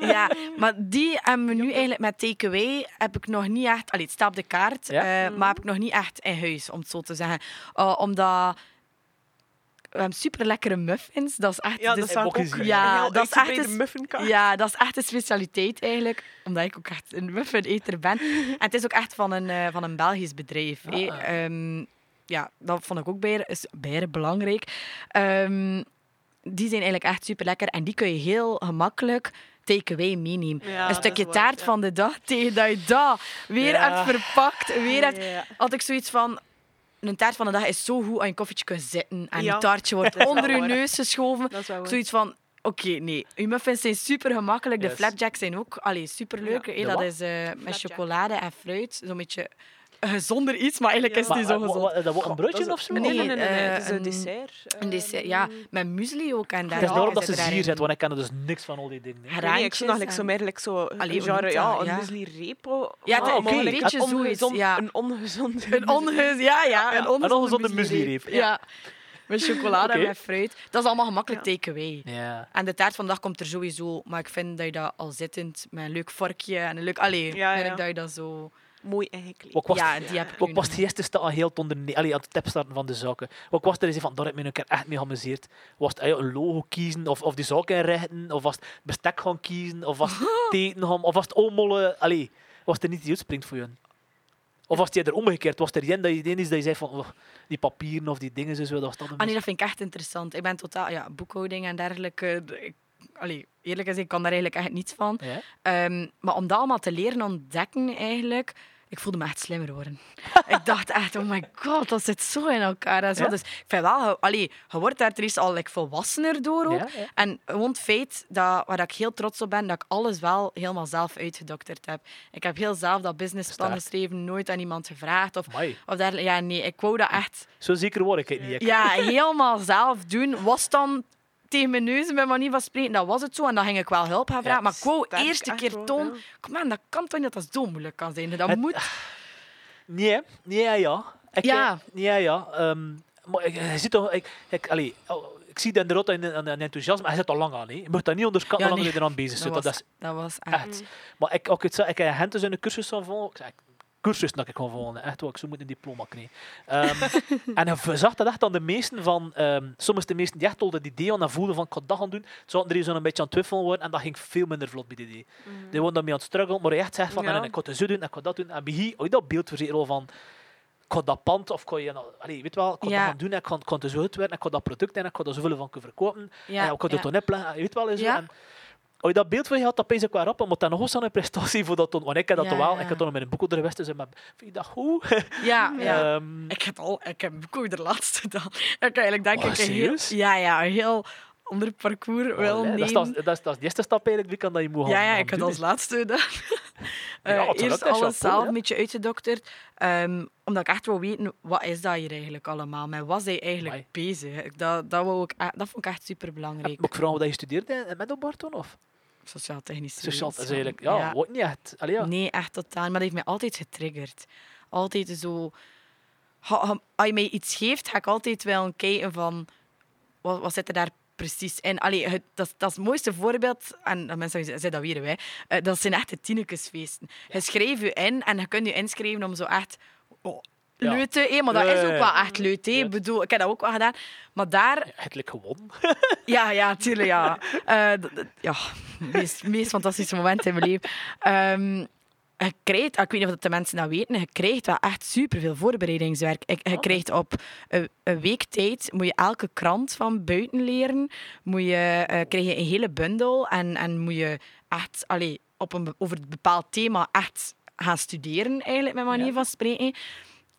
ja, maar die hebben we nu eigenlijk met takeaway heb ik nog niet echt... Allee, het staat op de kaart, Ja? eh, maar heb ik nog niet echt in huis, om het zo te zeggen. Uh, omdat... We hebben super lekkere muffins. Dat is echt... ja, dus- dat ook. Ja, dat is echt een- muffinkaart. Ja, dat is echt een specialiteit eigenlijk. Omdat ik ook echt een muffineter ben. En het is ook echt van een, eh, van een Belgisch bedrijf. Ah. Ehm, ja, dat vond ik ook bijna, is bijna belangrijk. Ehm, die zijn eigenlijk echt super lekker. En die kun je heel gemakkelijk takeaway meenemen. Ja, een stukje waar, taart ja. van de dag tegen dat je dat weer Ja. hebt verpakt. Weer hebt, Ja. had ik zoiets van... Een taart van de dag is zo goed aan je koffietje kunt zitten. En Ja, je taartje wordt onder je neus geschoven. Dat is wel waar. Zoiets van, oké, nee. Uw muffins zijn super gemakkelijk. De Yes. flapjacks zijn ook allee, super leuk. Ja. Dat is eh, met Flapjack. chocolade en fruit. Zo'n beetje gezonder iets, maar eigenlijk Ja. is het niet eh, zo gezond. wa- dat wordt een broodje of zo? Nee, Nee, nee, nee. nee, eh, het is een een- dessert. Een dessert, Ehm, ja, met muesli ook. En Het is daarom dat ze daarin- zit, want ik ken er dus niks van al die dingen. hè. Ik en- zo meer like, zo genre, ja, dat? een Ja. muesli-repo. Ja, het Ah, maar een beetje een zoiets, ongezond- ja. Een ongezond... Een ongeus, ja, ja. Een ongezonde, ongezonde muesli-reep. Ja. Met chocolade en met fruit. Dat is allemaal gemakkelijk takeaway. Ja. En de taart van de dag komt er sowieso. Maar ik vind dat je dat al zittend met een leuk vorkje en een leuk... Allee, Ja, vind ja. ik dat je dat zo... Mooi ingekleed. Wat was Ja, die heb ik Ook nu was het eerste staan heel te ondernemen. Allee, aan het tip starten van de zaken. Wat was er eens van, daar heb ik me een keer echt mee geamuseerd. Was het ja, een logo kiezen, of, of die zaken inrichten, of was het bestek gaan kiezen, of was het teken gaan, of was het omollen. Allee, was er niet die uitspringt voor je? Of was het er omgekeerd? Was er één dat je, is dat je zei van, oh, die papieren of die dingen, zo, dat was dat een Ah nee, dat vind ik echt interessant. Ik ben totaal... Ja, boekhouding en dergelijke... Ik, allee, eerlijk gezegd, ik kan daar eigenlijk echt niets van. Ja? Ehm, maar om dat allemaal te leren ontdekken, eigenlijk... Ik voelde me echt slimmer worden. ik dacht echt, oh my god, dat zit zo in elkaar. En zo. Ja? Dus ik vind wel... je- Allee, je wordt daar ten al like, volwassener door ook. Ja, ja. En gewoon het feit dat, waar ik heel trots op ben, dat ik alles wel helemaal zelf uitgedokterd heb. Ik heb heel zelf dat businessplan geschreven, nooit aan iemand gevraagd. Of, Amai. of dergelijke. Ja, nee, ik wou dat echt Zo zeker word ik het niet. ik. ja, helemaal zelf doen. Was dan tegen mijn neus, bij manier van spreken, dat was het zo. En dan ging ik wel hulp gaan vragen. Maar sterk, eerste keer wel, ja. Kom aan, dat kan toch niet dat dat zo moeilijk kan zijn. Dat Het- moet... Nee, nee, ja, ja. Ik, Ja. eh, Nee, ja. Ehm, maar ik, je ziet toch, ik, ik, allee, oh, ik zie dat inderdaad aan, aan, aan enthousiasme. Hij zit al lang aan. Hè. Je moet dat niet onderschatten Ja, lang nee. je eraan bezig Dat bent. was, Dat dat was echt... echt. Maar ik, ook het, ik heb Hentes in de cursus van. Ik cursus dat ik gewoon volgen. Echt wel, ik zo moet een diploma krijgen. Ehm, en je zag dat echt aan de meesten van, ehm, soms de meesten die echt al dat idee aan en voelden van ik dat gaan doen, zouden er hier zo'n beetje aan het twiffelen worden en dat ging veel minder vlot bij die idee. Die waren daarmee aan het struggelen, maar je echt zegt van Ja. nee, ik ga het zo doen, ik ga dat doen. En bij hier, dat beeld verzekerd al van ik dat pand of kan je, nou, allee, weet wel, ik Ja. dat gaan doen, ik kan, kan het zo uitwerken, ik ga dat product en ik ga er zoveel van kunnen verkopen. Ja, en ik ja. het dan opleggen, je weet wel. en Zo. Ja. En, als je dat beeld van je had, dan pees ik wel rap, maar dan nog eens aan een prestatie voor dat. Want ik heb dat Ja, wel, ja. ik heb toen met een boek op de Westen zei, maar vind je dat goed? Ja, ja. Ehm, Ik heb al, ik heb ook de laatste dan. Ik eigenlijk denk Oh, ik een heel, ja, ja, een heel ander parcours wil allee, dat, is, dat, is, dat, is, is de eerste stap eigenlijk, wie kan dat je moet gaan Ja, ja, ik heb doen, als laatste gedaan. Eh, Ja, het is eerst alles zelf een beetje uitgedokterd. ehm, omdat ik echt wil weten, wat is dat hier eigenlijk allemaal? Met wat zijn eigenlijk Amai. bezig? Dat, dat, wou ik, dat vond ik echt super Heb- belangrijk. Moet ik vragen wat je studeerde in middelbaar toen? Of? Sociaal, dat is wetenschappen. eigenlijk, ja, wordt niet echt. Allee, ja. Nee, echt totaal. Maar dat heeft mij altijd getriggerd. Altijd zo... Als je mij iets geeft, ga ik altijd wel kijken van... Wat, wat zit er daar precies in? Allee, het, dat, is- dat is het mooiste voorbeeld. En mensen zeggen dat weer, wij. eh, dat zijn echt de tienekesfeesten. Je schrijft je in en je kunt je inschrijven om zo echt... Oh, Ja. leuk te... hé, maar dat is ook wel echt leuk. Ja. Ik bedoel, ik heb dat ook wel gedaan. Maar daar gewonnen. ja, ja, tuurlijk, ja. Eh, ja, het meest, meest fantastische moment in mijn leven. Ehm, je krijgt, ik weet niet of dat de mensen dat weten, je krijgt wel echt superveel voorbereidingswerk. Je, je Oh. krijgt op een, een week tijd, moet je elke krant van buiten leren, moet je, eh, krijg je een hele bundel en, en moet je echt allee, op een, over een bepaald thema echt gaan studeren, eigenlijk, met manier Ja. van spreken.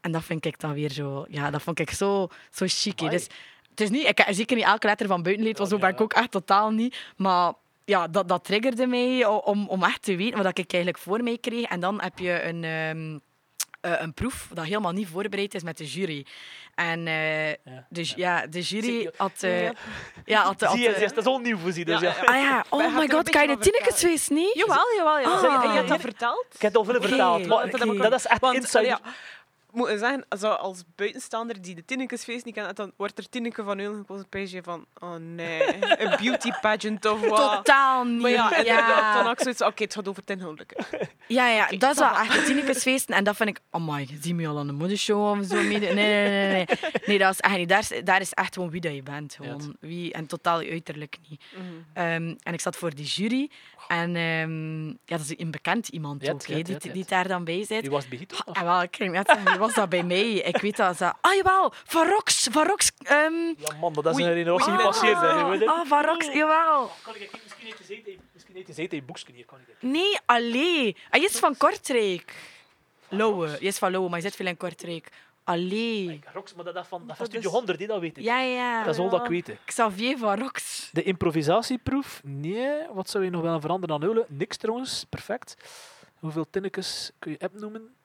En dat vind ik dan weer zo, ja, dat vond ik zo, zo chic. Dus, het is niet, ik heb zeker niet elke letter van buiten leert, want zo Ja, ben ik ook echt totaal niet. Maar ja, dat, dat triggerde mij om, om echt te weten wat ik eigenlijk voor mij kreeg. En dan heb je een, ehm, eh, een proef dat helemaal niet voorbereid is met de jury. En eh, Ja. dus, ja, de jury had... eh, ja, had, had, Zie eh, je, dat is al nieuw voor ze. Dus, Ja, ja. ja. Ah ja, oh my god, kan je de van Tinekes niet? Jawel, jawel. jawel. Ah. En je hebt dat verteld? Ik heb het al veel verteld. maar Dat is echt Want, insider. Moet zeggen, zo als buitenstaander die de Tinnekesfeest niet kent, dan wordt er Tinneke van Eulen gekozen. Je van, oh nee, een beauty pageant of wat. Totaal niet. Maar ja, en ja. dan ik zoiets oké, het gaat over inhoudelijke. Ja, ja, Oké, dat is wel echt. En dat vind ik... Amai, zie me al aan de modeshow of zo. Nee, nee, nee. Nee, nee dat is echt niet. Daar is, daar is echt gewoon wie dat je bent. Gewoon. Wie, en totaal je uiterlijk niet. Ehm, en ik zat voor die jury. En ehm, ja, dat is een bekend iemand Ja, ook, ja, hè, ja, die, die daar dan bij zit. Die was begint. Ah, en wel, ik ging net zeggen, was dat bij mij? Ik weet dat ze... Ah, jawel, Van Rox. Van Rox... ehm, Ja, man, dat is Oei, een niet passeert. Je weet het. Ah, Van Rox, jawel. Kan ik misschien even zitten, misschien even zitten in boekje hier. Kan ik Nee, allee. Hij is van Kortrijk. Lauwe. Hij is van Lauwe, maar hij zit veel in Kortrijk. Allee. Rox, maar dat is van, dat Dat van Studio is- 100, die, dat weet ik. Ja, ja. Dat is al dat ik weet. Xavier van Rox. De improvisatieproef, nee. Wat zou je nog willen veranderen aan Eulen? Niks trouwens, perfect. Hoeveel tinnekes kun je app noemen?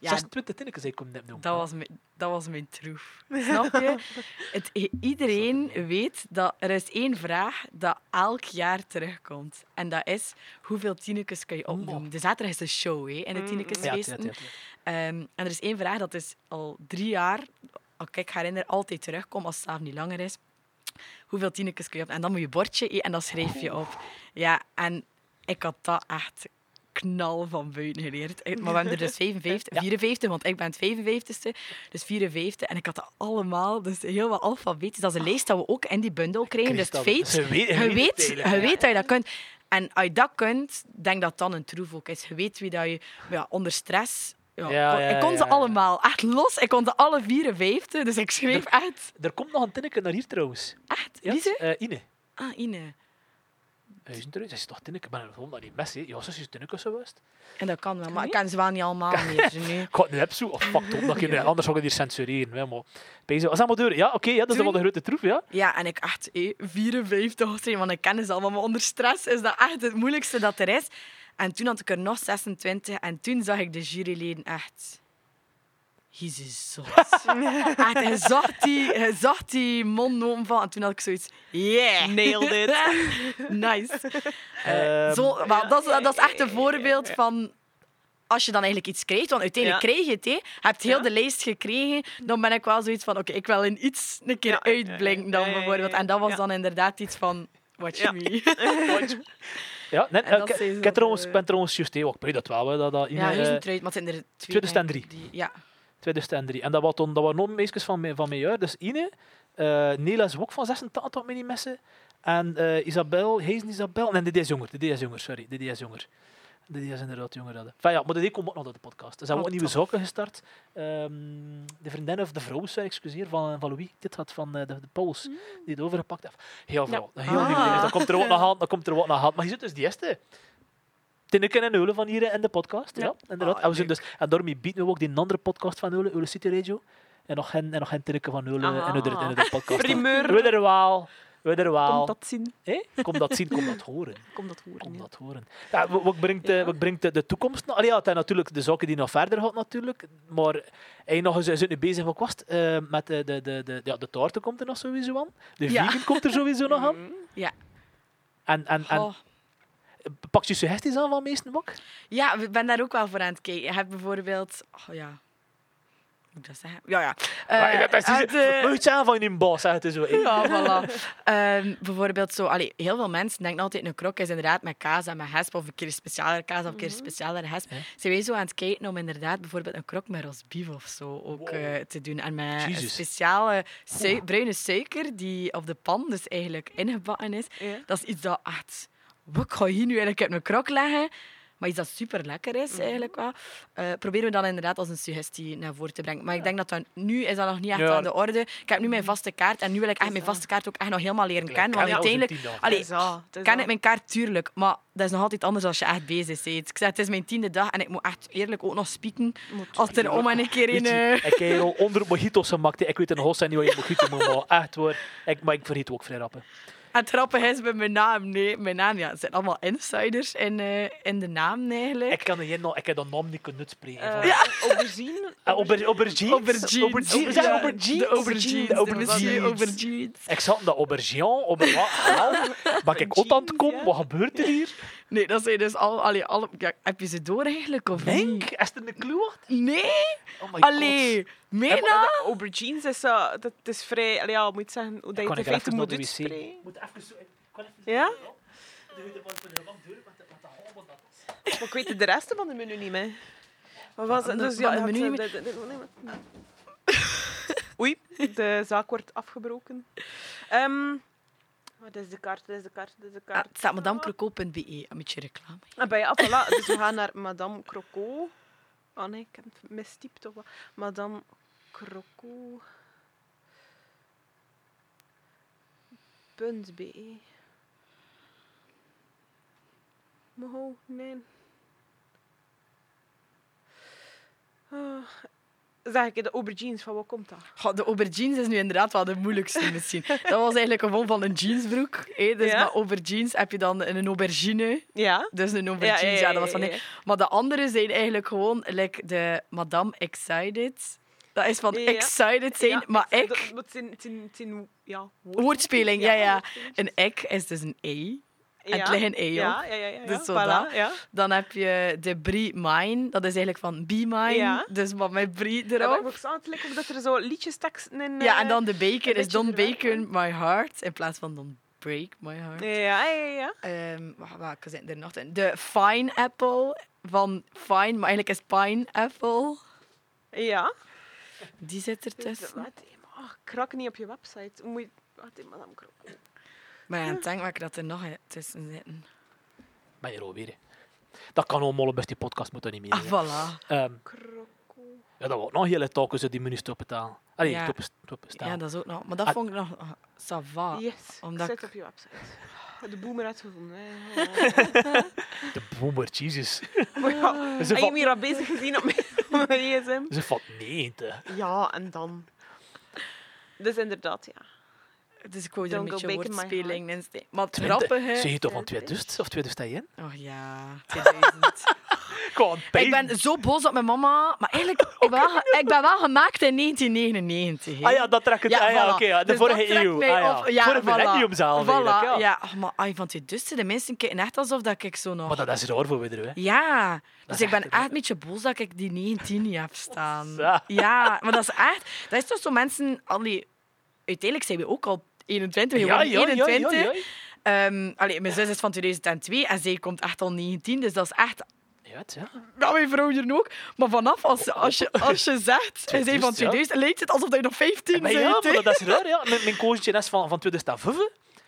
Ja, 26 tinnekes ik app noemen. dat was, mijn, dat was mijn troef. Snap je? Het, iedereen weet dat er is één vraag dat elk jaar terugkomt. En dat is, hoeveel tienekes kun je opnoemen? De zaterdag is de show, hè, in de Mm. ja, ja. Ehm, en er is één vraag dat is al drie jaar, als ik ik herinner, altijd terugkomt als het zelf niet langer is. Hoeveel tienekes kun je op? En dan moet je bordje en dan schrijf je op. Ja, en ik had dat echt knal van buiten geleerd. Maar we hebben er dus 55, Ja. 54, want ik ben het 55ste. Dus 54. En ik had dat allemaal, dus heel wat alfabetisch. Dat is een lijst dat we ook in die bundel krijgen. Dus het feit, ze weet- je je weet je weet dat je dat kunt. En als je dat kunt, denk dat dan een troef ook is. Je weet wie dat je ja, onder stress. Ja, Ja, kon- ja, ik kon ze allemaal echt los. Ik kon ze alle 54. Dus ik schreef echt. Er komt nog een tinneke naar hier trouwens. Echt? Wie ze? eh, Ine. Ah, Ine. Hij is trouwens, hij is toch tinneke. Ik ben gewoon naar die mes. Ja, ze is tinneke zo geweest. En dat kan wel, maar ik niet? ken ze wel niet allemaal meer. zo nu. Ik had een. Oh, fuck, top, dat je, anders zou ik hier censureren. Hè, maar. Bezig. Was dat maar? Ja, oké, ja, dat is Toen- wel een grote troef, ja. Ja, en ik echt eh, 54 of want ik ken ze allemaal. Maar onder stress is dat echt het moeilijkste dat er is. En toen had ik er nog 26 en toen zag ik de juryleden echt... Jezus, zot. echt, hij zag die, hij zag die mond open van en toen had ik zoiets... Yeah! Nailed it. nice. Eh, Ehm, zo, maar dat, is, dat is echt een voorbeeld van... Als je dan eigenlijk iets krijgt, want uiteindelijk Ja. krijg je het, hè. je hebt heel Ja. de lijst gekregen, dan ben ik wel zoiets van, oké, ik wil in iets een keer Ja, uitblinken dan bijvoorbeeld. En dat was ja. dan inderdaad iets van, watch Ja. me. Ja, nee, En dat ik, zijn ik trouwens, ben trouwens juist, hè, ik weet dat wel, hè, dat, dat Ine, Ja, eh, hier is het eruit, maar het zijn er twee. 2003. denk ik, die- ja. 2003. En dat, was dat waren nog meisjes van, van mijn jaar. Dus Ine, eh Nela is ook van 86 tot messen. En eh, Isabel, Hezen Isabel. Nee, die is jonger. Die is jonger, sorry. Die is jonger. Die is inderdaad jonger. hadden. Enfin, ja, maar die komt ook nog naar de podcast. Dus hebben we ook nieuwe zaken gestart. Ehm, de vriendin of de vrouw, sorry, excuseer, van, van Louis. Dit had van eh, de, de Pauls, die het overgepakt heeft. Heel veel. Heel Ah. nieuw. Dat komt er ook nog aan. Dat komt er ook nog aan. Maar je zit dus die eerste. Tinneke en Eulen van hier in de podcast. Ja, Ja. inderdaad. Ah, en, we zijn dus, en daarmee bieden we ook die andere podcast van Eulen, Eulen City Radio. En nog geen, en nog geen Tinneke van Eulen in de, in de podcast. Primeur. We er wel. We er wel. Komt dat zien? Hé? Kom dat zien, kom dat horen. Komt dat horen? Kom ja. dat horen. Ja, wat- brengt, eh, wat brengt de, de toekomst? Nou, allee, ja, het zijn natuurlijk de zaken die nog verder gaat natuurlijk. Maar hij nog eens zit nu bezig wat was het, eh, met de, de, de, de, ja, de taarten komt er nog sowieso aan. De Ja. vegan komt er sowieso nog aan. Mhm. En, en, en Oh. Pak je suggesties aan van meesten ook? Ja, ik ben daar ook wel voor aan het kijken. Je hebt bijvoorbeeld... Oh ja... Moet ik dat zeggen? Ja, ja. Eh, dat is uit, je aan van je baas, zeg het zo. Ja, voilà. Ehm, bijvoorbeeld zo, allee, heel veel mensen denken altijd een krok is inderdaad met kaas en met hesp, of een keer specialere kaas of een keer specialere hesp. Ja. Zijn wij zo aan het kijken om inderdaad bijvoorbeeld een krok met rosbief of zo ook Wow. eh, te doen. En met een speciale sui- bruine suiker die op de pan dus eigenlijk ingebakken is. Dat is iets dat echt... Wat ga je hier nu eigenlijk uit mijn krok leggen? maar iets dat super lekker is eigenlijk wel, eh, proberen we dan inderdaad als een suggestie naar voren te brengen. Maar ik denk dat dat nu is dat nog niet echt Ja. aan de orde. Ik heb nu mijn vaste kaart en nu wil ik echt mijn vaste kaart ook echt nog helemaal leren kennen. Want uiteindelijk, allee, ken ik mijn kaart tuurlijk, maar dat is nog altijd anders als je echt bezig bent. Ik zeg, het is mijn tiende dag en ik moet echt eerlijk ook nog spieken als er om en een keer in... Eh, Ik heb al onder mojitos gemaakt. Ik weet in Hossa niet wat je mojito moet maken. Echt hoor. Ik, maar ik vergeet ook vrij rappen. En het grappige is bij mijn naam, nee, mijn naam, ja, het zijn allemaal insiders in, eh, in de naam eigenlijk. Ik kan nog, ik heb dat naam niet kunnen uitspreken. Eh, van- Ja. Aubergine. Auber- aubergines? Aubergines. Aubergines? Ja, Ja, aubergines. De aubergines. De aubergines. monsieur aubergines. Ik zat in de aubergine. Hallo? Ben ik ook aan het komen? Wat gebeurt er hier? Nee, dat zijn dus al... Allee, alle, ja, heb je ze door eigenlijk, of Henk, niet? is er een clue achter? Nee? Oh my Allee, god. Eh, de Aubergines is zo... Dat is vrij... Allee, ja, moet je zeggen? Hoe dat je het er even moet uitspreken. Moet even zo... ik kan even Ja? Maar ik weet de rest van de menu niet meer. Wat was het? Van de- Dus ja, de menu eh, niet Oei, de zaak wordt afgebroken. Ehm, wat is de kaart? Wat is de kaart? Wat is de Ah, kaart? het staat madamecroco.be. Een beetje reclame. Ah, bij, ah, voilà. Dus we gaan naar Madame Croco. Oh nee, ik heb het mistypt toch wel. Madame Croco. .be. Moho, nee. Ah, zeg ik, de aubergines, van wat komt dat? Goh, de aubergines is nu inderdaad wel de moeilijkste misschien. Dat was eigenlijk gewoon van een jeansbroek. hè. Dus Ja. met aubergines heb je dan een aubergine. Ja? Dus een aubergine, ja, dat was van... ja, Maar de andere zijn eigenlijk gewoon like de Madame Excited. Dat is van Ja. excited zijn, Ja, maar dat- ik... dat- Het zijn, zijn, zijn ja, Woordspeling, ja, ja. Een ek is dus een E. En het Ja. ligt een E op. Ja, ja, ja. Dus zo Voilà. Dan heb je de Brie Mine. Dat is eigenlijk van Be Mine. Ja. Dus maar met Brie Ja, maar erop. ik ook zo, het lijkt ook dat er zo liedjesteksten in... Ja, en eh, dan de bacon is verwerkt Bacon My Heart. In plaats van Don't Break My Heart. Ja, ja, ja. wacht, welke zijn er nog? in? De Fine Apple van Fine, maar eigenlijk is Pineapple. Ja. Die zit er Dus, tussen. wat, oh, krak niet op je website. Moet je... Wat is madame krok? Maar ja, ik denk welke dat er nog tussen zitten. Ben je er alweer? hè? Dat kan allemaal best die podcast moeten niet meer. Ah, voilà. Ehm, Krokko. ja, dat wordt nog hele talken ze die menu stoppen taal. Allee, Ja. stoppen, stoppen staan. Ja, dat is ook nog. Maar dat Ah. vond ik nog... ah, ça va. Yes, omdat zet ik- op je website. De boomer uitgevonden. hè. Oh. De boomer, Jesus. Maar ja, Ze heb je me hier al bezig gezien op mijn, op mijn gsm? ze van 90. Ja, en dan. Dus inderdaad, ja. Dus ik wou er een beetje woordspeling in steken. Maar 20. grappige... Zeg je toch van 2000 of 2001? Oh ja, 2000. Gewoon ik ben zo boos op mijn mama. Maar eigenlijk, ik ben wel, ge- ik ben wel gemaakt in 1999. hè. Ah ja, dat trekt het. ah, ja, voilà. oké. ja, de Dus vorige eeuw. Ah, ja. op. Ja, Vorige voilà. millennium zelf Voilà, ja. ja. maar ai, van die dusten, de mensen kijken echt alsof dat ik zo nog... Maar dat is raar voor iedereen. hè. Ja, dus ik ben echt echt een beetje boos dat ik die 19 niet heb staan. Ja. Ja, maar dat is echt... Dat is toch zo mensen... Allee, uiteindelijk zijn we ook al 21, we Ja, worden ja, ja, 21. ja, ja. Ehm, allee, mijn zus is van 2002 en zij komt echt al 19, dus dat is echt... Ja, ja. Mijn vrouw hier ook. Maar vanaf als, als, je, als je zegt, hij zei van 2000, ja. 2000, lijkt het alsof je nog 15 Maar bent. ja, maar dat is raar. Ja. Mijn, mijn coachje is van, van 2005.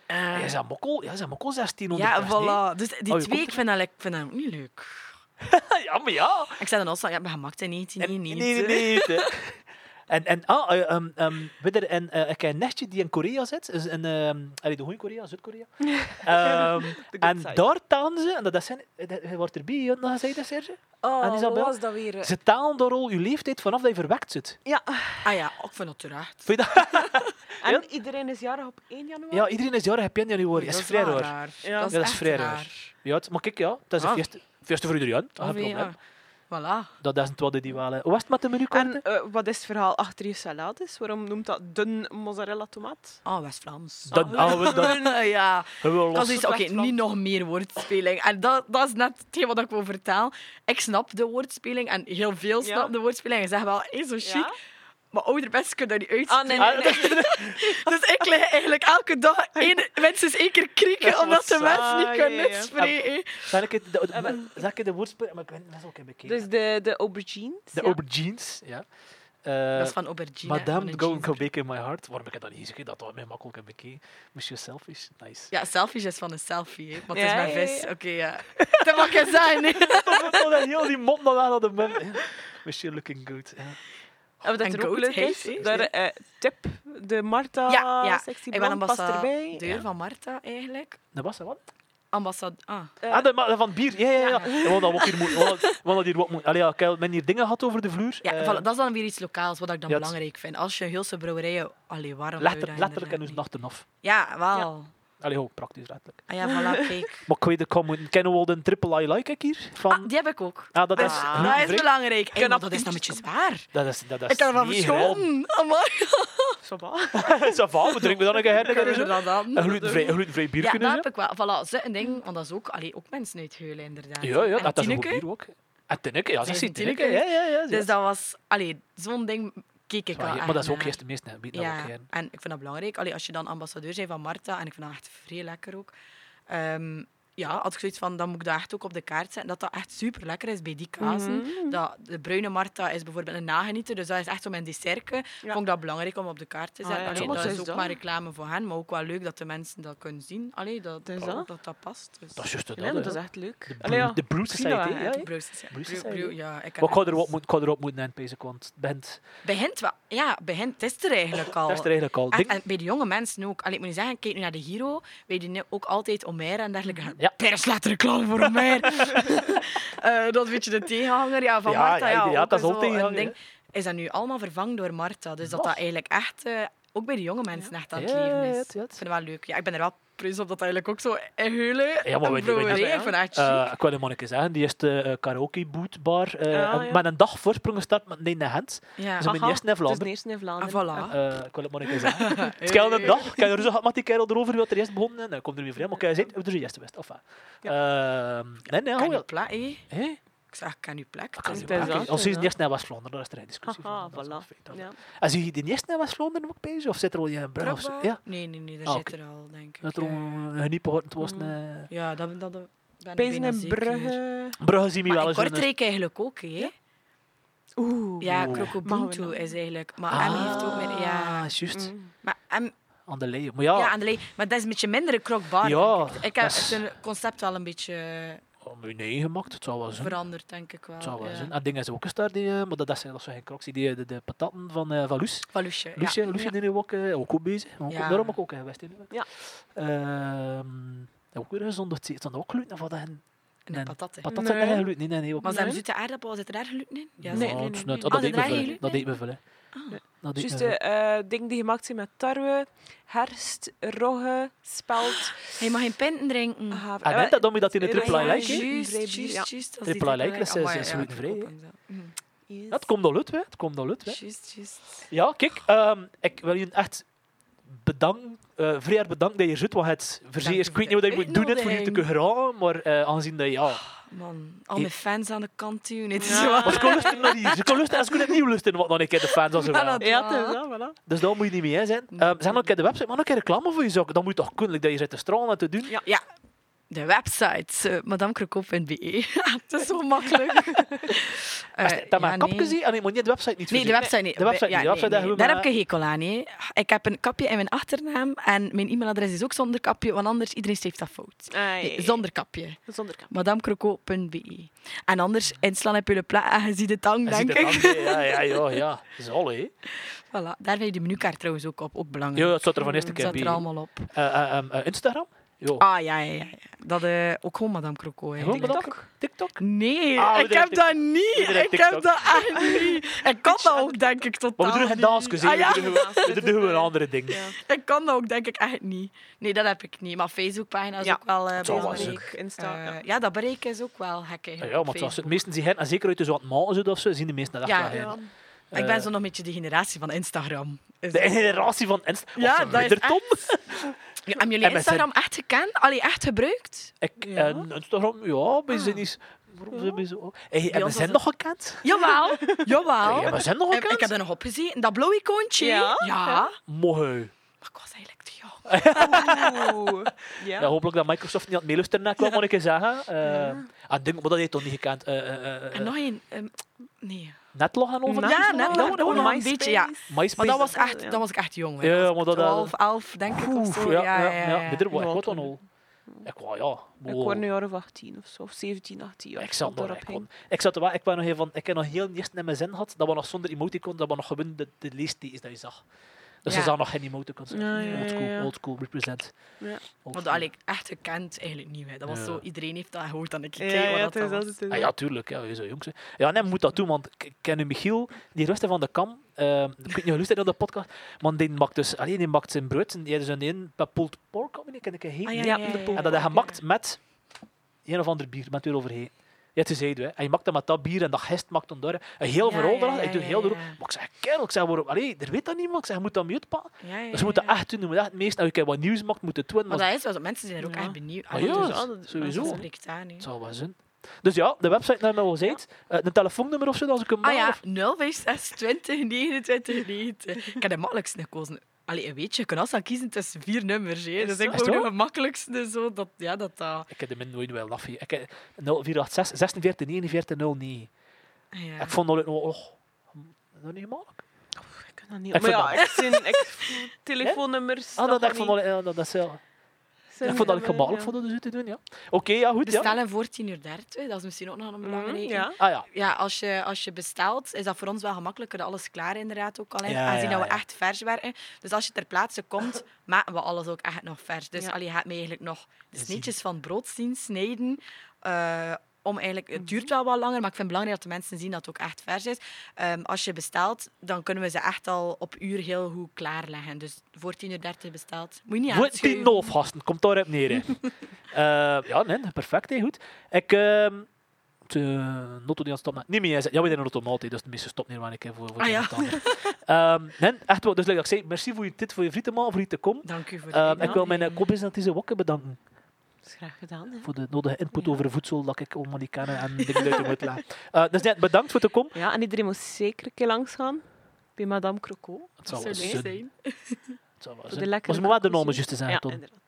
Eh, Jij is mokkel, ja, is mokkel 1600. ja, voilà. Dus die Oh, twee, ik vind dat, ik vind dat ook niet leuk. ja, maar ja. Ik zei dan al, ja, ben gemaakt in En- 1999. Nee, nee, nee. En, en ah, eh, ehm, ehm, weet je, en, eh, ik heb een nichtje die in Korea zit. Is in, ehm allee, de goede Korea, Zuid-Korea. Ehm, en side. daar talen ze, en dat is zijn, eh, dat- wordt erbij, nog gezegd, hè, Serge? Oh, En Isabel? was dat weer? Ze talen daar al je leeftijd vanaf dat je verwekt zit. Ja, Ah ja, ik vind dat terecht. Vind je dat? en Ja. iedereen is jarig op 1 januari? Ja, iedereen is jarig, heb je in januari. Dat is vrij raar. Ja. Dat is, Ja, dat is echt vrij raar. raar. Ja, het- maar kijk, ja, dat is Ah. feest, feest voor iedereen. Dat is Oh, geen ja. Voilà. Dat is het wat die wel... Hoe was het met de menukaarten? En eh, wat is het verhaal achter je salades? Waarom noemt dat dun mozzarella tomaat? Oh, West-Vlaams. We dat ja. we Ik was los. zoiets, oké, niet nog meer woordspeling. En dat, dat is net hetgeen wat ik wil vertellen. Ik snap de woordspeling en heel veel Ja. snap de woordspeling. En zeggen wel, hé, zo chic. Ja? Maar ouder mensen kunnen dat niet Ah, uitspreken. nee, nee, nee. Dus ik lig eigenlijk elke dag één, minstens één keer krieken, omdat de Ah, mensen niet ja, kunnen uitspreken. Zal ik het, de, de, zal ik het de woordspel... Maar ik weet niet, dat ook een bekend. Dus de, de aubergines. De ja. aubergines, ja. Eh, Dat is van Aubergine. Madame, go, cheese. go bake in my heart. Waarom heb ik dat niet gezegd? Dat was mij makkelijk heb bekeken. Monsieur Selfish, nice. Ja, selfies is van een selfie, hè. want Ja, het is mijn ja, vis. ja. Oké, ja. Dat mag je zijn, hè. Dat heel die mond dan aan de mem. Monsieur looking good. Ja. En wat En er ook leuk is, daar, eh, tip, de Marta Ja, ja. sexy Ik ben erbij. ambassadeur van Marta, eigenlijk. Dat was dat wat? Ambassade... Ah. Eh, ah, de, van bier. Ja, ja, ja. Hadden dat ook hier we hadden hier wat moeten. Allee, ja, kijk, men hier dingen had over de vloer. Ja, voilà, dat is dan weer iets lokaals, wat ik dan ja, belangrijk vind. Als je Heelse brouwerijen... Allee, waarom letter- dat letterlijk en dus nachten af. Ja, wel. Allee, ook praktisch letterlijk. Ah ja, voilà, kijk. Maar ik weet, ik moeten kennen wel de triple I like ik hier. Van, Ah, die heb ik ook. ah, dat is Ah. Dat is belangrijk. Hey, maar dat is dan beetje zwaar. Dat is, dat is Ik kan ervan niet gewoon. verschonen. Amai. Ça va, we drinken dan een keer her en Kunnen der we zo. dat dan? Een glutenvrij, een glutenvrij bier Ja, kunnen dat ze. heb ik wel. Voilà, zo een ding, want dat is ook, allee, ook mensen uit Heulen, inderdaad. Ja, ja, dat is een goed bier ook. En Tineke, ja, ze zijn Tineke. Ja, ja, ja. Dus dat was, allee, zo'n ding keek ik Ja, wel maar dat is ook eerst de meeste bieden dat Ja, ook en ik vind dat belangrijk. Allee, als je dan ambassadeur bent van Marta, en ik vind dat echt vrij lekker ook. Ehm, ja, had ik zoiets van, dan moet ik dat echt ook op de kaart zetten. Dat dat echt super lekker is bij die kazen. Mhm. dat, de bruine Marta is bijvoorbeeld een nagenieter, dus dat is echt zo mijn dessertje. Ja. Vond ik dat belangrijk om op de kaart te Ah, zetten. ja, Allee, ja. dat is ook maar reclame voor hen, maar ook wel leuk dat de mensen dat kunnen zien. Allee, dat, is dat, dat? dat, dat past. Dus. Dat is juist dat. Dat is echt leuk. De. Brew- de dat Society, ja, hè. ja. Brew Society. Ja, ik heb Maar ik ga echt- erop moeten, bezig, want het begint, Begint wel. Ja, begint. Het is er eigenlijk al. is er eigenlijk al. En bij de jonge mensen ook. Allee, ik moet je zeggen, kijk nu naar de Giro. Wij doen nu ook altijd Omer en dergelijke. Ja. Pers laat reclame voor Omer. Eh, dat een beetje de tegenhanger ja, van Ja, Marta. ja, Ja, ja, dat is ook tegenhanger, een ding. Is dat nu allemaal vervangen door Marta. Dus dat dat eigenlijk echt, eh, ook bij de jonge mensen, echt aan het Ja, leven is. ja, Ik ja. vind het wel leuk. Ja, ik ben er wel preus op dat eigenlijk ook zo in Heulen. Ja, maar ja. Het echt Eh, ik wil je maar een keer zeggen, die is de uh, karaoke bootbar eh, Ah, ja. met een dag voorsprong gestart met nee, hand. Ja. Ze zijn Aha, eerst in Vlaanderen. eerste in Ah, Vlaanderen. voilà. Eh, ik wil het maar een keer zeggen. Het is een dag. Ik heb er zo gehad met die kerel erover, wat er eerst begonnen. En dan komt er weer vrij. Maar ik zei, we doen eerst best. Of, eh, nee, nee, Kan oh, je ja. hé? Ik zeg, u plek? Niet dat, maken. dat Als is je eerst naar West-Vlaanderen, dan is er geen discussie Haha, van. Voilà. feit, Ja. En zie je die eerst naar West-Vlaanderen ook bezig? Of zit er al in Brugge? of zo? Brugge? Ja, Nee, nee, nee, daar Ah, zit er al, denk ik. dat er al eh. een geniepe hoort was. Mm. eh, Ja, dat, dat, dat ben ik Pezen bijna in zeker. Brugge. Brugge zien we wel eens. in- Kortrijk eigenlijk ook, hè? Oeh. Ja, Oeh. Krokobuntu Mogen we is eigenlijk... Maar Ah, M heeft ook meer... Ja, juist. Mm. maar M... Aan de leeuw. Maar ja, Ja, aan de. Maar dat is een beetje minder een krokbar, Ja, ik. Ik heb is- het concept wel een beetje oh, maar nee gemaakt. Het zou wel zijn. veranderd, denk ik wel. Het zou wel ja. zijn. En dingen is ook eens daar, die, eh, maar dat is, dat is geen crocs, die, de, de patatten van, eh van Loes. Van Loesje, ja. Loesje, Loesje Ja. die nu ook, eh, ook goed bezig. Ook, Ja. Daarom ook, ook geweest. in. Ja. Ehm, ook weer gezond. Het zit dan ook gluten of wat? En, En de en patatten. patat Nee. er gluten in. Nee, nee, ook Maar zijn Nee. zoete aardappel, zit er daar gluten in? Ja, Ja, Nee, nee, het is nee, net- nee. Dat Ah, deed zit me veel. Dat deed me veel. Ah. Dat Juist me de eh dingen die gemaakt zijn met tarwe, herfst, rogge, spelt. Je mag geen pinten drinken. haver- En eh, net dat dan moet dat in de Ja, triple I ja, like. hè. juist. Triple I like is, Amai, is glutenvrij, ik en. Mhm. het komt al uit, hè. Het komt al uit, hè. Juist, juist. Ja, kijk, ehm, ik wil je echt bedanken, eh vrij erg bedanken dat je zit, want het verzee is, ik weet niet wat je moet doen net voor je te kunnen geraken, maar eh, aangezien dat, ja... Man, al mijn fans aan de kant duwen. Het is. Maar ze kunnen luisteren naar hier, ze luisteren het luisteren, wat nog een keer de fans als ze Ja, wel. dat- Ja, is dat, voilà. Dus daar moet je niet mee hè, zijn. Ehm, nog een keer de website, maar nog een keer reclame voor je zaken. Dan moet je toch kunnen, like dat je zit te stralen en te doen. Ja. Ja, de website, uh, madamekrokoop.be. het is zo makkelijk. Eh, Als je dat maar een kapje nee. ziet, en ik moet niet de website niet Nee, de website niet. De website Ja, niet. De website nee, hebben nee. we Daar maar- heb ik een hekel aan. hè. Ik heb een kapje in mijn achternaam en mijn e-mailadres is ook zonder kapje, want anders iedereen schrijft dat fout. Nee, zonder kapje. Zonder kap. madamekrokoop.be. En anders inslaan op je pla en je ziet het tang, denk ik. Ja, ja, ja, ja. Dat is al, hè. Voilà. Daar vind je de menukaart trouwens ook op, ook belangrijk. Ja, het staat er van eerste keer staat er bij. allemaal op. Eh, eh, ehm, eh, Instagram? Ah, ja, ja, ja. ja. Dat eh, ook gewoon Madame Croco. hè. Gewoon TikTok. TikTok? TikTok? Nee, Ah, ik heb dat niet. Ik TikTok. heb dat echt niet. Ik kan dat ook, denk ik, totaal Maar we doen geen niet. dansjes. Ah, ja? We doen gewoon andere dingen. Ja. Ik kan dat ook, denk ik, echt niet. Nee, dat heb ik niet. Maar Facebookpagina is Ja, ook wel eh wel belangrijk. Ook Insta. Eh, ja. ja, dat bereik is ook wel gek Ja, eigenlijk. ja, het Facebook. meesten zien, en zeker uit de maken zitten of zo, zien de meesten dat echt Ja, wel Ja. heen. Ik ben Eh, zo nog een beetje de generatie van Instagram. Is De generatie van Insta. Ja, Ja, dat is Tom. Ja, hebben jullie MSN. Instagram echt gekend? Allee, echt gebruikt? Ik, Ja. en Instagram, ja, bij Ah. zin is... Waarom zijn. Hey, we zijn nog gekend? Jawel, jawel. Ja, we zijn nog Ik, gekend? ik heb er nog op gezien. Dat blauwe icoontje. Ja? ja. Mooi. Maar ik was eigenlijk te jong. Oeh. Ja. Ja, hopelijk dat Microsoft niet aan het meeluisteren naar kwam, moet ik eens zeggen. Uh, Ja. ah, ding, maar dat heeft toch niet gekend. Eh, eh, eh, En nog één. ehm, nee. Netlog en over. Net- Ja, net dat, dat, nog een beetje, ja. MySpace. Maar dat was echt, ja. dat was ik echt jong. Ja, maar dat- 12, 11 denk ik of zo. ja, ja, ja. ja. Minder, Ja, ik word dan al. Ik wou, ja. Ik word nu jaar of 18 of zo, of 17, 18 jaar. Ik zat nog, erop ik, kon- ik zat er wel, ik ben nog even van, ik heb nog heel eerst in mijn zin gehad, dat we nog zonder emoticon, dat we nog gewoon de, de leestekens dat je zag. Dus Ja. ze zagen nog geen emoticons. Ja, ja, old school, ja, ja. old school, represent. Ja. Old Want ik echt gekend eigenlijk niet. Hè. Dat was Ja. zo, iedereen heeft dat gehoord dan ik Ja, keek ja, wat dat is was. is Ah, ja, tuurlijk. Ja, je zo jong zijn. Ja, nee, moet dat doen, want ik ik ken nu Michiel, die rustte van de kam. ehm, ik weet niet of je op de podcast, maar die maakt dus, alleen die maakt zijn brood, en die had dus een een pulled pork, niet, ken ik een heen. Ah, ja, Ja, ja, de ja, pol- En dat hij Ja. gemaakt met een of ander bier, met eroverheen. Ja, is hij, hè. En je maakt dat met dat bier en dat gist maakt dan door. Een heel Ja, verhaal ja, ja, Ik doe ja, heel ja. erop. Maar ik zeg, kerel, ik zeg, waarom? Allee, er weet dat niemand. Ik zeg, je moet dat mute pakken. Ja, ja, Dus je moet dat ja. echt doen. Je moet echt het meest, als je wat nieuws maakt, moet je het doen. Maar dat is wel. Mensen zijn er ook Ja. echt benieuwd. Ah, Allee, ja, dus dat- sowieso. Dat spreekt aan. het zal wel zijn. Dus ja, de website naar mij al gezegd. Eh, een telefoonnummer of zo, als ik hem Ah bel, ja, of- 056 20 29 90. Ik heb de makkelijkste gekozen. Allee, een beetje, je kan altijd kiezen tussen vier nummers. Hè. Is Dus dat ik zo? wou de gemakkelijkste. Zo, dat, ja, dat, dat. Ik heb de min nooit wel af. Ik heb 0486 46 49 09. Ah, ja. Ik vond dat nog... Oh, is dat niet gemakkelijk? Ik kan dat niet. Ik maar ja, dat- ik zie ik, telefoonnummers. Ah, dat, kan ik vond dat, ja, dat, dat is wel... Zijn Ik vond dat ik gemakkelijk ja. vond dat dus te doen, ja. Oké, ja, goed, ja. Bestellen voor 10 uur 30. Dat is misschien ook nog een belangrijke. Mhm, Ja. Ah ja. Ja, als je, als je bestelt, is dat voor ons wel gemakkelijker. dat Alles klaar inderdaad ook al is. Ja, aangezien ja, dat we ja. echt vers werken. Dus als je ter plaatse komt, maken we alles ook echt nog vers. Dus Ja. allee, je gaat me eigenlijk nog de sneetjes van brood zien snijden. eh, om eigenlijk, het Mhm. duurt wel wat langer, maar ik vind het belangrijk dat de mensen zien dat het ook echt vers is. Ehm, als je bestelt, dan kunnen we ze echt al op uur heel goed klaarleggen. Dus voor 10 uur 30 besteld. Moet je niet Voor tien half gasten, komt daarop neer. Eh, ja, nee, perfect, hè, goed. Ik... ehm de notto die aan stopt. Niet meer, ja, we hebben een automaat, dus de meeste stopt niet wanneer ik hè, voor, voor Ah, ja. of. Ehm, nee, echt wel. Dus like ik zei, merci voor je dit, voor je vrienden, voor je te komen. Dank u voor de ik wil mijn co-business wokken bedanken is graag gedaan. Hè. voor de nodige input Ja. over voedsel dat ik kennen en dingen uit moet leggen. Eh, dus net bedankt voor te komen. Ja, en iedereen moet zeker een keer langs gaan bij Madame Croco. Het zal Dat wel zou zijn. leuk zijn. Het zal wel de zijn. Maar ze moet wel de namen juist te zeggen, Ja, Tom. inderdaad.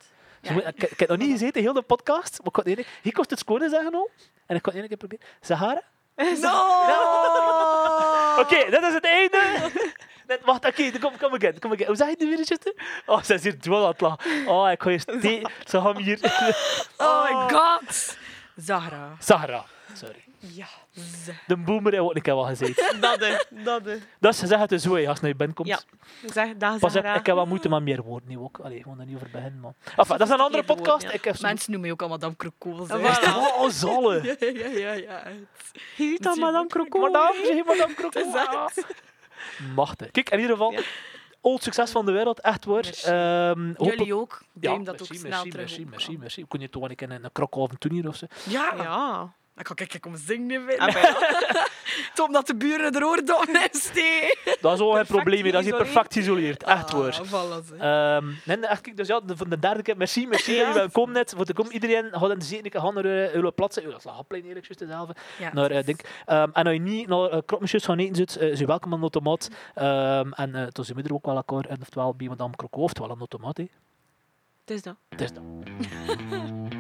Ze moet- ik, ik heb nog niet gezeten, heel de podcast. Maar ik, ene- hier kost het scoren zeggen al. En ik kan het één keer proberen. Sahara? No! Oké, dat is het einde. Net, wacht, oké, kom, kom again, kom again. Hoe zeg je het nu weer, Justin? Oh, ze is hier dwel aan het lachen. Oh, ik ga je Ze gaan hier... Oh my god! Zahra. Sahara. Sorry. Ja. De boomer heeft ook een keer wel gezegd. Dat is, dat is. Dus zeg het zo, hè, als je naar je binnenkomt. Ja. Zeg, dag Pas op, ik heb wel moeten met meer woorden nu ook. Allee, ik er niet over beginnen, man. Enfin, dat is een andere podcast. woorden, ja. Ik heb. Mensen noemen je ook allemaal Madame Croco. Ah, zeg. voilà. Oh, zalle. Ja, ja, ja, ja. ziet dat Madame Croco. Madame, zeg je Madame Croco. Is echt. Machtig. Kijk, in ieder geval, Ja. old succes van de wereld, echt waar. Ehm, hoop Jullie ook. Ja, dat merci, ook snel merci, terug merci, merci, merci. Kun je toch wel een keer een, een krokhoven doen hier of zo? Ja. Ja. Dan kan ik kom zingen weer. Ah, ja. Tom dat de buren er oordom en stee. Dat is geen Perfect probleem meer, dat is hier perfect geïsoleerd. Echt waar. Ah. Ehm, nee, echt, dus ja, de, van de derde keer, merci, merci dat je wel komt net. Voor te komen, iedereen gaat in de zeven keer gaan naar uh, uw plaats. Uh, dat is eerlijk gezegd dezelfde. ja. Naar, eh, denk. Ehm, en als je niet naar uh, kropmesjes gaan eten zit, uh, is je welkom aan de automaat. Ehm, en uh, toen zijn we er ook wel akkoord. En oftewel bij Madame Croco, oftewel aan de automaat. Het is dat. Het is dat.